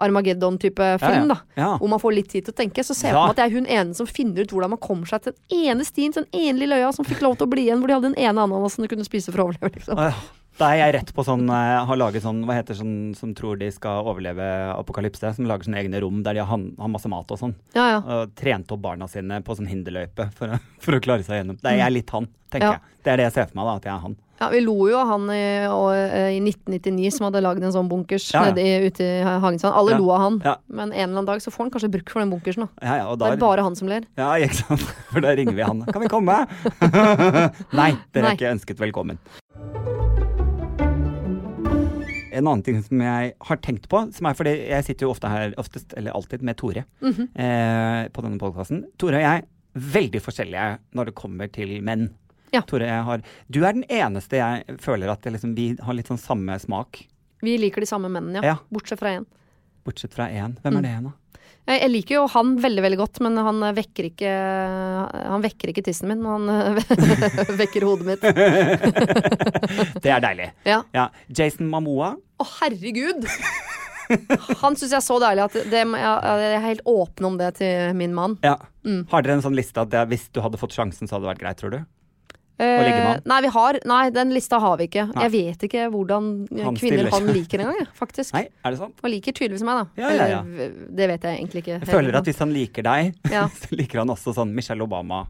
Armageddon-type film,
ja.
da.
Ja.
Hvor man får litt tid til å tenke, så ser jeg
Ja.
på meg at jeg er hun ene som finner ut hvordan man kommer seg til den ene stien, til den ene lille øya som fikk lov til å bli igjen, hvor de hadde den ene ananasen du kunne spise for å overleve, liksom.
Åh, Da er jeg rett på sånn eh, Har laget sånn Hva heter sånn som tror de skal overleve apokalypse? Som lager sånne egne rom der de har, har masse mat og sånn.
Ja, ja.
Og trente opp barna sine på sånn hinderløype for, for å klare seg gjennom. Det er jeg litt han, tenker
Ja.
jeg. Det er det jeg ser for meg, da. At jeg er han.
Ja, Vi lo jo av han i, og, eh, i 1999 som hadde lagd en sånn bunkers
Ja, ja.
nede i, ute i Hagensand. Alle
Ja.
lo av han, men en eller annen dag så får han kanskje bruk for den bunkersen. da.
Ja, ja, og
Det er bare han som ler.
Ja, ikke sant. [LAUGHS] For da ringer vi han. Kan vi komme? [LAUGHS] Nei, dere
Nei.
er ikke ønsket velkommen. En annen ting som jeg har tenkt på, som er fordi jeg sitter jo ofte her, oftest, eller alltid, med Tore
Mhm.
eh, på denne podkasten. Tore og jeg veldig forskjellige når det kommer til menn.
Ja.
Tore, jeg har, du er den eneste jeg føler at liksom, vi har litt sånn samme smak,
Vi liker de samme mennene, ja.
Ja.
Bortsett fra én.
bortsett fra én. Hvem
Mm.
er det igjen, da?
Jeg, liker jo han veldig veldig godt, men han vekker ikke Han vekker ikke tissen min, men han [LAUGHS] vekker hodet mitt. [LAUGHS]
Det er deilig.
Ja.
Ja. Jason Mamoa.
Å, herregud! Han syns jeg er så deilig at det, jeg, jeg er helt åpen om det til min mann.
Ja.
Mm.
Har dere en sånn liste at det, hvis du hadde fått sjansen, så hadde det vært greit, tror du?
Eh, nei, vi har, nei, den lista har vi ikke.
Nei.
Jeg vet ikke hvordan eh,
Han
kvinner
stiller
han liker engang, faktisk.
Nei, er det sant?
Han liker tydeligvis meg, da.
Ja, ja, ja.
Det vet jeg egentlig ikke.
Jeg føler at hvis han liker deg, [LAUGHS]
Ja.
så liker han også sånn Michelle Obama,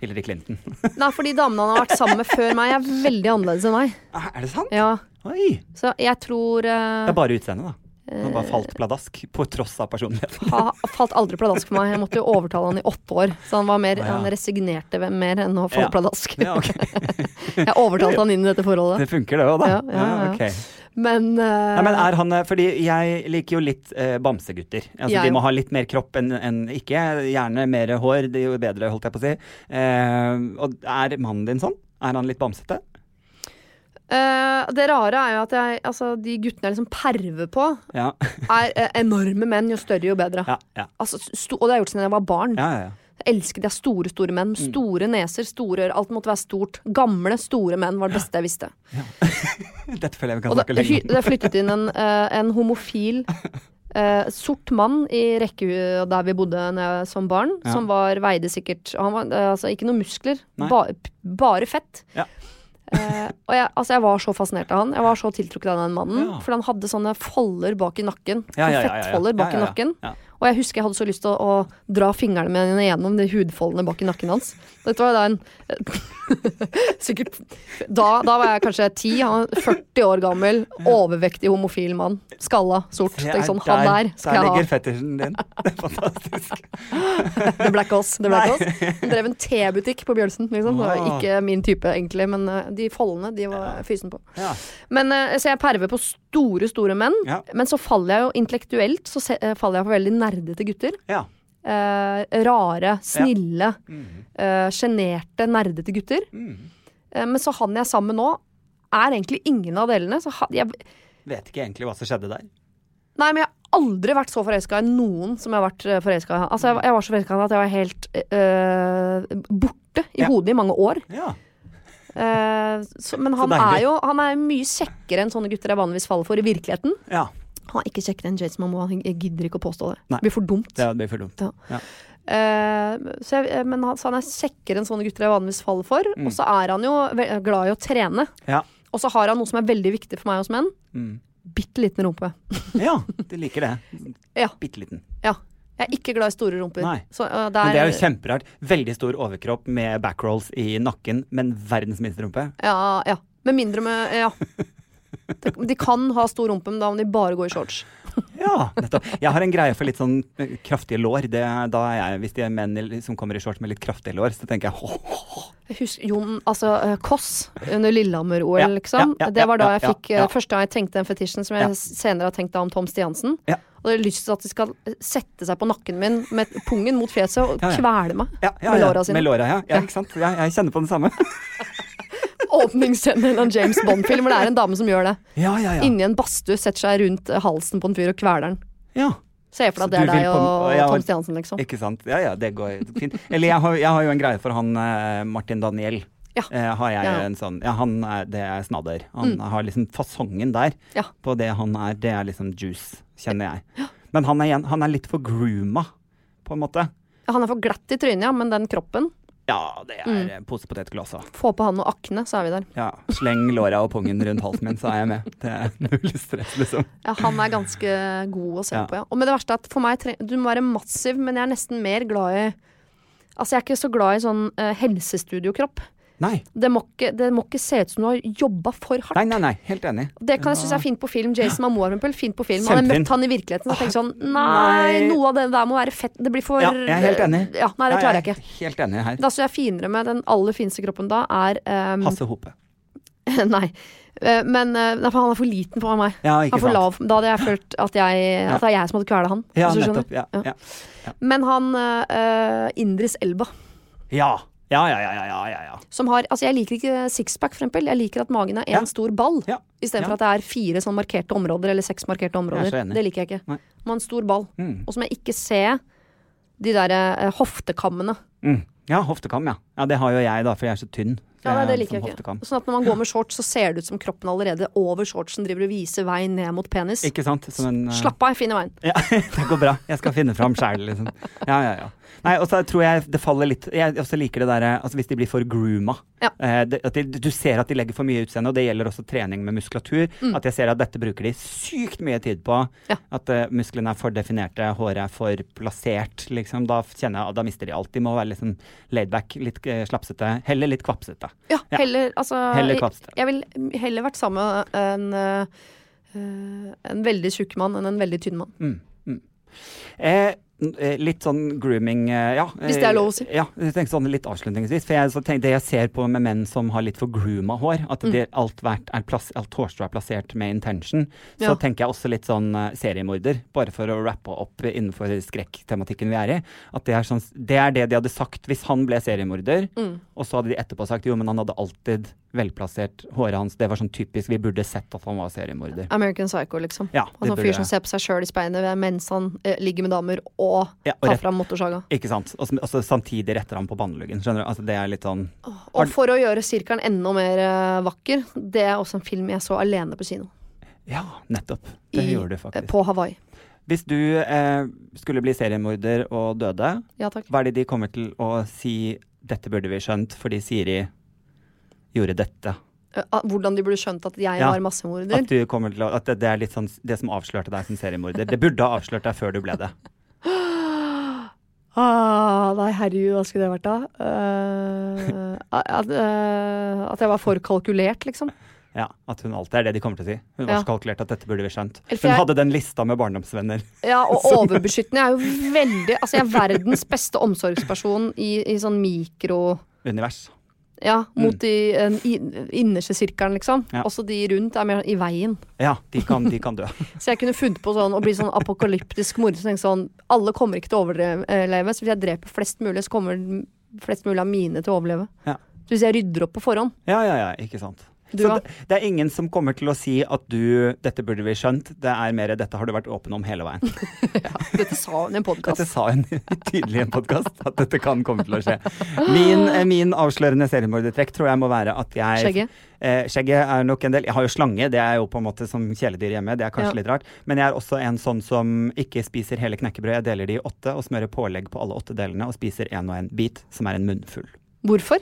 Hillary Clinton. [LAUGHS]
Nei, for de damene han har vært sammen med før meg, er veldig annerledes enn meg.
Ah, er det sant?
Ja,
Oi!
Så jeg tror uh...
Det er bare utseendet, da. Han bare falt pladask på tross av personligheten. [LAUGHS]
Han falt aldri pladask for meg. Jeg måtte jo overtale han i åtte år. Så han var mer,
ja.
han resignerte mer enn å falle
Ja.
pladask.
Ja, okay. [LAUGHS]
Jeg overtalte han inn i dette forholdet.
Det funker, det òg, da.
Ja, ja, ja.
ok.
Men, uh,
Nei, men er han eh, Fordi jeg liker jo litt uh, bamsegutter. Altså,
Jeg
de må ha litt mer kropp enn en Ikke gjerne mer hår, det er jo bedre, holdt jeg på å si. Uh, og er mannen din sånn? Er han litt bamsete?
Eh, det rare er jo at jeg, altså, de guttene jeg liksom perver på,
Ja. [LAUGHS]
er uh, enorme menn. Jo større, jo bedre.
Ja, ja.
Altså, og det har jeg gjort siden jeg var barn.
ja, ja, ja.
Jeg elsket jeg store, store menn. Store neser, store ører. Alt måtte være stort. Gamle, store menn var det beste jeg visste. [LAUGHS]
Dette føler jeg vi kan snakke lenge om.
det flyttet inn en, uh, en homofil eh, sort mann i rekkehuet der vi bodde når jeg, som barn,
Ja.
som var, veide sikkert Han var eh, altså ikke noe muskler, ba, bare fett.
Ja.
Eh, og jeg, altså jeg var så fascinert av han. Jeg var så tiltrukket av den mannen.
Ja.
For han hadde sånne folder bak i nakken.
Ja, ja,
fettfolder bak
Ja, ja, ja.
i nakken. Og jeg husker jeg hadde så lyst til å, å dra fingrene mine gjennom de hudfoldene bak i nakken hans. Dette var da en [LAUGHS] Sikkert da, da var jeg kanskje 10, 40 år gammel, overvektig homofil mann. Skalla, sort. Tenkte sånn, han der skal
der ligger
ha.
fetisjen din. [LAUGHS] Det er fantastisk.
Oss. [LAUGHS] The Black Oss. Han drev en tebutikk på Bjølsen, liksom. Det var ikke min type, egentlig, men eh, de foldene, de var fysen på.
Ja.
Men eh, Så jeg perver på store, store menn.
Ja.
Men så faller jeg jo intellektuelt Så eh, faller jeg på veldig nerdete gutter.
ja.
Eh, rare, snille,
Mm.
eh, nerdete gutter.
Mm.
Eh, men så han jeg er sammen med nå, er egentlig ingen av delene. Så han, jeg,
Vet ikke egentlig hva som skjedde der.
nei, men jeg har aldri vært så forelska i noen som jeg har vært eh, forelska i. Altså, jeg, jeg var så forelska i at jeg var helt øh, borte i
Ja.
hodet i mange år.
Ja.
Eh, så, men han er jo han er mye kjekkere enn sånne gutter jeg vanligvis faller for i virkeligheten.
ja.
Han er ikke kjekkere enn Jason Momoa. Jeg gidder ikke å påstå det.
Nei.
Det blir for dumt.
Det blir for dumt.
Ja.
Ja.
Uh, så jeg, men han, så han er kjekkere enn sånne gutter jeg vanligvis faller for.
Mm.
Og så er han jo glad i å trene.
Ja.
Og så har han noe som er veldig viktig for meg hos menn.
Mm.
Bitte liten rumpe. [LAUGHS]
ja, du liker det.
Ja.
Bitte liten.
Ja. Jeg er ikke glad i store rumper. Så, uh, det
Men
er,
det er jo kjemperart. Veldig stor overkropp med backrolls i nakken, men verdens minste rumpe.
Ja, ja. Med mindre med Ja. [LAUGHS] De, kan ha stor rumpe, men da må de bare gå i shorts.
Ja, nettopp. Jeg har en greie for litt sånn eh, kraftige lår. Det, da er jeg, hvis de er menn som kommer i shorts med litt kraftige lår, så tenker jeg
Jeg husker Jon altså eh, Koss under Lillehammer-OL,
Ja,
liksom.
ja, ja,
det var da jeg fikk eh. Første gang jeg tenkte den fetisjen som jeg senere har tenkt da om Tom Stiansen. Og det er lyst til at de skal sette seg på nakken min med pungen mot fjeset og kvele meg. Med låra sine.
Med låra, ja. Ikke sant? Jeg kjenner på det samme. [LAUGHS]
Åpningsscenen av James Bond-film hvor det er en dame som gjør det.
Ja, ja, ja.
Inni en badstue, setter seg rundt eh, halsen på en fyr og kveler den.
ja.
Se for deg at det er deg
på-
og
ja,
Tom Stiansen, liksom.
Ikke sant. Ja ja, det går fint. Eller jeg har, jeg har jo en greie for han eh, Martin Daniel.
Ja.
Eh, har jeg
Ja.
en sånn Ja, han er, det er snadder. Han har liksom fasongen der
Ja.
på det han er. Det er liksom juice, kjenner jeg. Men han er, han er litt for grooma, på en måte.
Han er for glatt i trynet, ja, men den kroppen
Ja, det er mm. pose potetgull, altså.
Få på han noe akne, så er vi der.
Ja, sleng låra og pungen rundt halsen min, så er jeg med. Det er null stress, liksom.
Ja, han er ganske god å se
Ja.
på, ja. Og med det verste er at for meg Du må være massiv, men jeg er nesten mer glad i Altså, jeg er ikke så glad i sånn uh, helsestudiokropp.
Nei.
Det må, ikke, det må ikke se ut som du har jobba for hardt.
Nei, nei, nei. Helt enig.
Det kan jeg synes er fint på film. Jason Mamoa, for. Fint på film. Jeg
Kjempefint.
møtt han i virkeligheten, og tenkt sånn Nei,
nei.
noe av det der må være fett. Det blir for
Ja, jeg er helt enig.
Ja, nei, det klarer jeg ikke.
er Helt enig her.
Da syns jeg finere med den aller fineste kroppen da er um,
Hasse Hope. [LAUGHS]
Nei. Eh, Men eh, han er for liten for meg.
Ja,
Han for lav. Da hadde jeg følt at, jeg, at det er jeg som hadde kvela han.
Ja, nettopp. Ja,
Ja.
ja.
Men han uh, Indris Elba,
Ja. Ja, ja, ja, ja, ja, ja,
som har Altså, jeg liker ikke sixpack, for eksempel. Jeg liker at magen er én
Ja.
stor ball.
Ja.
Istedenfor
Ja.
at det er fire sånn markerte områder, eller seks markerte områder.
Er.
Det liker jeg ikke.
Nei.
Ha en stor ball.
Mm.
Og så må jeg ikke se de derre eh, hoftekammene.
Mm. Ja, hoftekam, ja. Ja, Det har jo jeg, da, for jeg er så tynn.
Ja, nei, det liker jeg ikke. Sånn at når man går med shorts, så ser det ut som kroppen allerede over shortsen driver og viser vei ned mot penis.
Ikke sant? Som en, uh...
Slapp av, jeg finner veien.
Ja, [LAUGHS] det går bra. Jeg skal finne fram sjæl, liksom. Ja, ja, ja. Nei, og så tror jeg det faller litt Jeg også liker det derre altså hvis de blir for grooma.
Ja.
Eh, det, at de, du ser at de legger for mye utseende, og det gjelder også trening med muskulatur. At jeg ser at dette bruker de sykt mye tid på.
Mm. Ja.
At uh, musklene er for definerte, håret er for plassert, liksom. Da kjenner jeg at da mister de alt. De må være liksom laidback, litt uh, slapsete. Heller litt kvapsete.
Ja,
Ja.
heller altså
Heller
jeg,
kvapsete.
jeg vil heller vært sammen med en, eh, eh, en veldig tjukk mann enn en veldig tynn mann.
Mm, mm. Eh, litt sånn grooming eh, ja.
Hvis det er lov å si.
Eh, Ja, jeg tenkte sånn litt avslutningsvis. For jeg, så tenker, det jeg ser på med menn som har litt for grooma hår, at
Mm.
alt, vært, er plass, alt hårstrå er plassert med intention, så
Ja.
tenker jeg også litt sånn eh, seriemorder, bare for å rappe opp innenfor skrekktematikken vi er i. At det er, sånn, det er det de hadde sagt hvis han ble seriemorder,
Mm.
og så hadde de etterpå sagt jo, men han hadde alltid velplassert håret hans. Det var sånn typisk, vi burde sett at han var seriemorder.
American Psycho, liksom.
Ja,
altså
burde
fyr som ser på seg sjøl i speilet mens han eh, ligger med damer og
Ja, og rett-
fram motorsaga.
Ikke sant. Og så- og så samtidig retter han på panneluggen. Skjønner du? Altså, det er litt sånn
Og for å gjøre sirkelen enda mer eh, vakker, det er også en film jeg så alene på kino.
Ja, nettopp. Det
I-
gjør du
eh,
faktisk.
På Hawaii.
Hvis du eh, skulle bli seriemorder og døde,
Ja
hva er det de kommer til å si 'dette burde vi skjønt', fordi Siri gjorde dette?
Eh, ah, Hvordan de burde skjønt at jeg
Ja.
var massemorder.
At, å, at det, det er litt sånn det som avslørte deg som seriemorder. Det burde ha avslørt deg før du ble det.
Ah, nei, herregud, hva skulle det vært da? Uh, at, uh, at jeg var for kalkulert, liksom.
Ja, At hun alltid er det de kommer til å si. Hun var
Ja.
så kalkulert at dette burde vi skjønt. Hun hadde den lista med barndomsvenner.
Ja, og [LAUGHS] overbeskyttende. Jeg er jo veldig Altså, jeg er verdens beste omsorgsperson i, i sånn mikro...
Univers.
Ja, mot de eh, innerste sirkelen, liksom.
Ja.
Også de rundt er mer i veien.
Ja, de kan, de kan dø. [LAUGHS]
Så jeg kunne funnet på sånn å bli sånn apokalyptisk morder. Så sånn, alle kommer ikke til å overleve, så hvis jeg dreper flest mulig, så kommer flest mulig av mine til å overleve.
Ja.
Så hvis jeg rydder opp på forhånd
Ja, ja, ja, ikke sant.
Du,
Så det, det er ingen som kommer til å si at du 'dette burde vi skjønt'. Det er mer 'dette har du vært åpen om hele veien'. [LAUGHS]
Dette sa hun i en
Dette sa hun tydelig i en podkast, at dette kan komme til å skje. Min, eh, min avslørende seriemordertrekk tror jeg må være at jeg
Skjegget.
Eh, skjegget er nok en del. Jeg har jo slange, det er jo på en måte som kjæledyr hjemme. Det er kanskje
Ja.
litt rart. Men jeg er også en sånn som ikke spiser hele knekkebrød. Jeg deler de i åtte og smører pålegg på alle åtte delene og spiser en og en bit, som er en munnfull.
Hvorfor?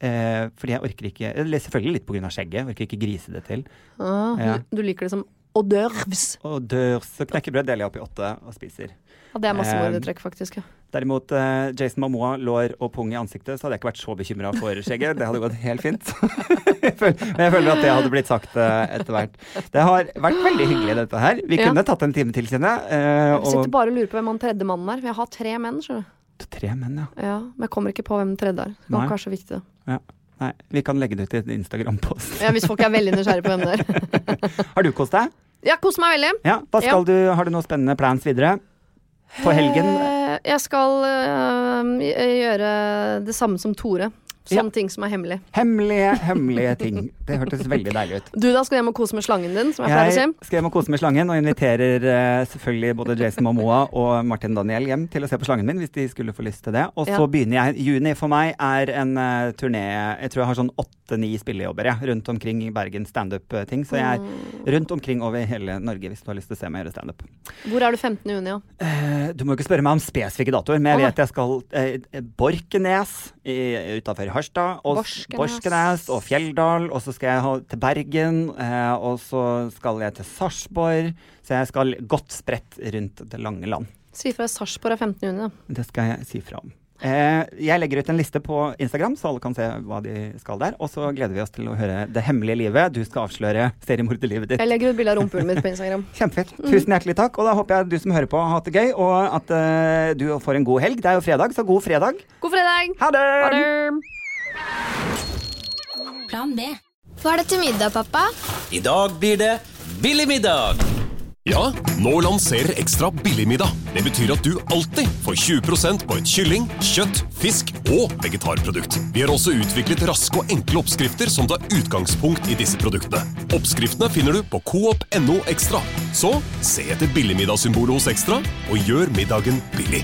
Eh, fordi jeg orker ikke Eller selvfølgelig litt pga. skjegget. Jeg orker ikke grise det til.
Ah,
Ja.
du, liker det som hors d'oeuvres.
Og dør, så knekkebrød deler jeg opp i åtte og spiser.
Ja, det er masse
Um,
massemordertrekk, faktisk. Ja.
Derimot eh, Jason Mamoa, lår og pung i ansiktet, så hadde jeg ikke vært så bekymra for skjegget. Det hadde gått helt fint. [LAUGHS] Jeg føler- Men jeg føler at det hadde blitt sagt eh, etter hvert. Det har vært veldig hyggelig, dette her. Vi
Ja.
kunne tatt en time til, kjenner jeg. eh,
sitter bare og lurer på hvem han tredje mannen er. Jeg har tre menn, skjønner du.
tre menn, ja.
Ja, men jeg kommer ikke på hvem den tredje er. Det
Nei.
var kanskje viktig. Da.
Nei, vi kan legge det ut i en Instagram-post.
Ja, hvis folk er veldig nysgjerrige på hvem det er. [LAUGHS]
Har du kost deg?
Ja, kost meg veldig.
Ja. Hva skal du, har du noen spennende plans videre? På helgen?
Eh, Jeg skal øh, gjøre det samme som Tore. Sånne ting som er hemmelig.
Hemmelige, [LAUGHS] hemmelige ting. Det hørtes veldig deilig ut.
Du da skal hjem og kose med slangen din, som jeg pleier å si.
skal hjem og kose med slangen, og inviterer eh, selvfølgelig både Jason Momoa og Martin Daniel hjem til å se på slangen min, hvis de skulle få lyst til det. Og så
Ja.
begynner jeg Juni for meg er en uh, turné Jeg tror jeg har sånn åtte-ni spillejobber jeg, rundt omkring i Bergen, standup-ting. Så jeg
Mm.
er rundt omkring over hele Norge hvis du har lyst til å se meg gjøre standup.
Hvor er du 15. juni, ja?
Uh, du må ikke spørre meg om spesifikke datoer, men jeg
nei.
vet jeg skal uh, Borkenes utafor Harstad. Og
Borskenes.
Borskenes og Fjelldal. Og så skal jeg ha til Bergen. Uh, og så skal jeg til Sarpsborg. Så jeg skal godt spredt rundt det lange land.
Si fra Sarpsborg er 15. juni. da.
Det skal jeg si fra om. Eh, jeg legger ut en liste på Instagram, så alle kan se hva de skal der. Og så gleder vi oss til å høre Det hemmelige livet. Du skal avsløre seriemorderlivet ditt.
Jeg legger ut bilde av rumpehullet mitt på Instagram. [LAUGHS]
Kjempefint. Tusen hjertelig takk. Og da håper jeg du som hører på, har hatt det gøy, og at eh, du får en god helg. Det er jo fredag, så god fredag.
God fredag!
Ha det!
Ha det!
Plan B.
Hva er det til middag, pappa?
I dag blir det billig middag.
Ja, nå lanserer Ekstra billigmiddag. Det betyr at du alltid får 20% på et kylling, kjøtt, fisk og vegetarprodukt. Vi har også utviklet raske og enkle oppskrifter som tar utgangspunkt i disse produktene. Oppskriftene finner du på coop.no ekstra. Så se etter billigmiddagssymbolet hos Ekstra, og gjør middagen billig.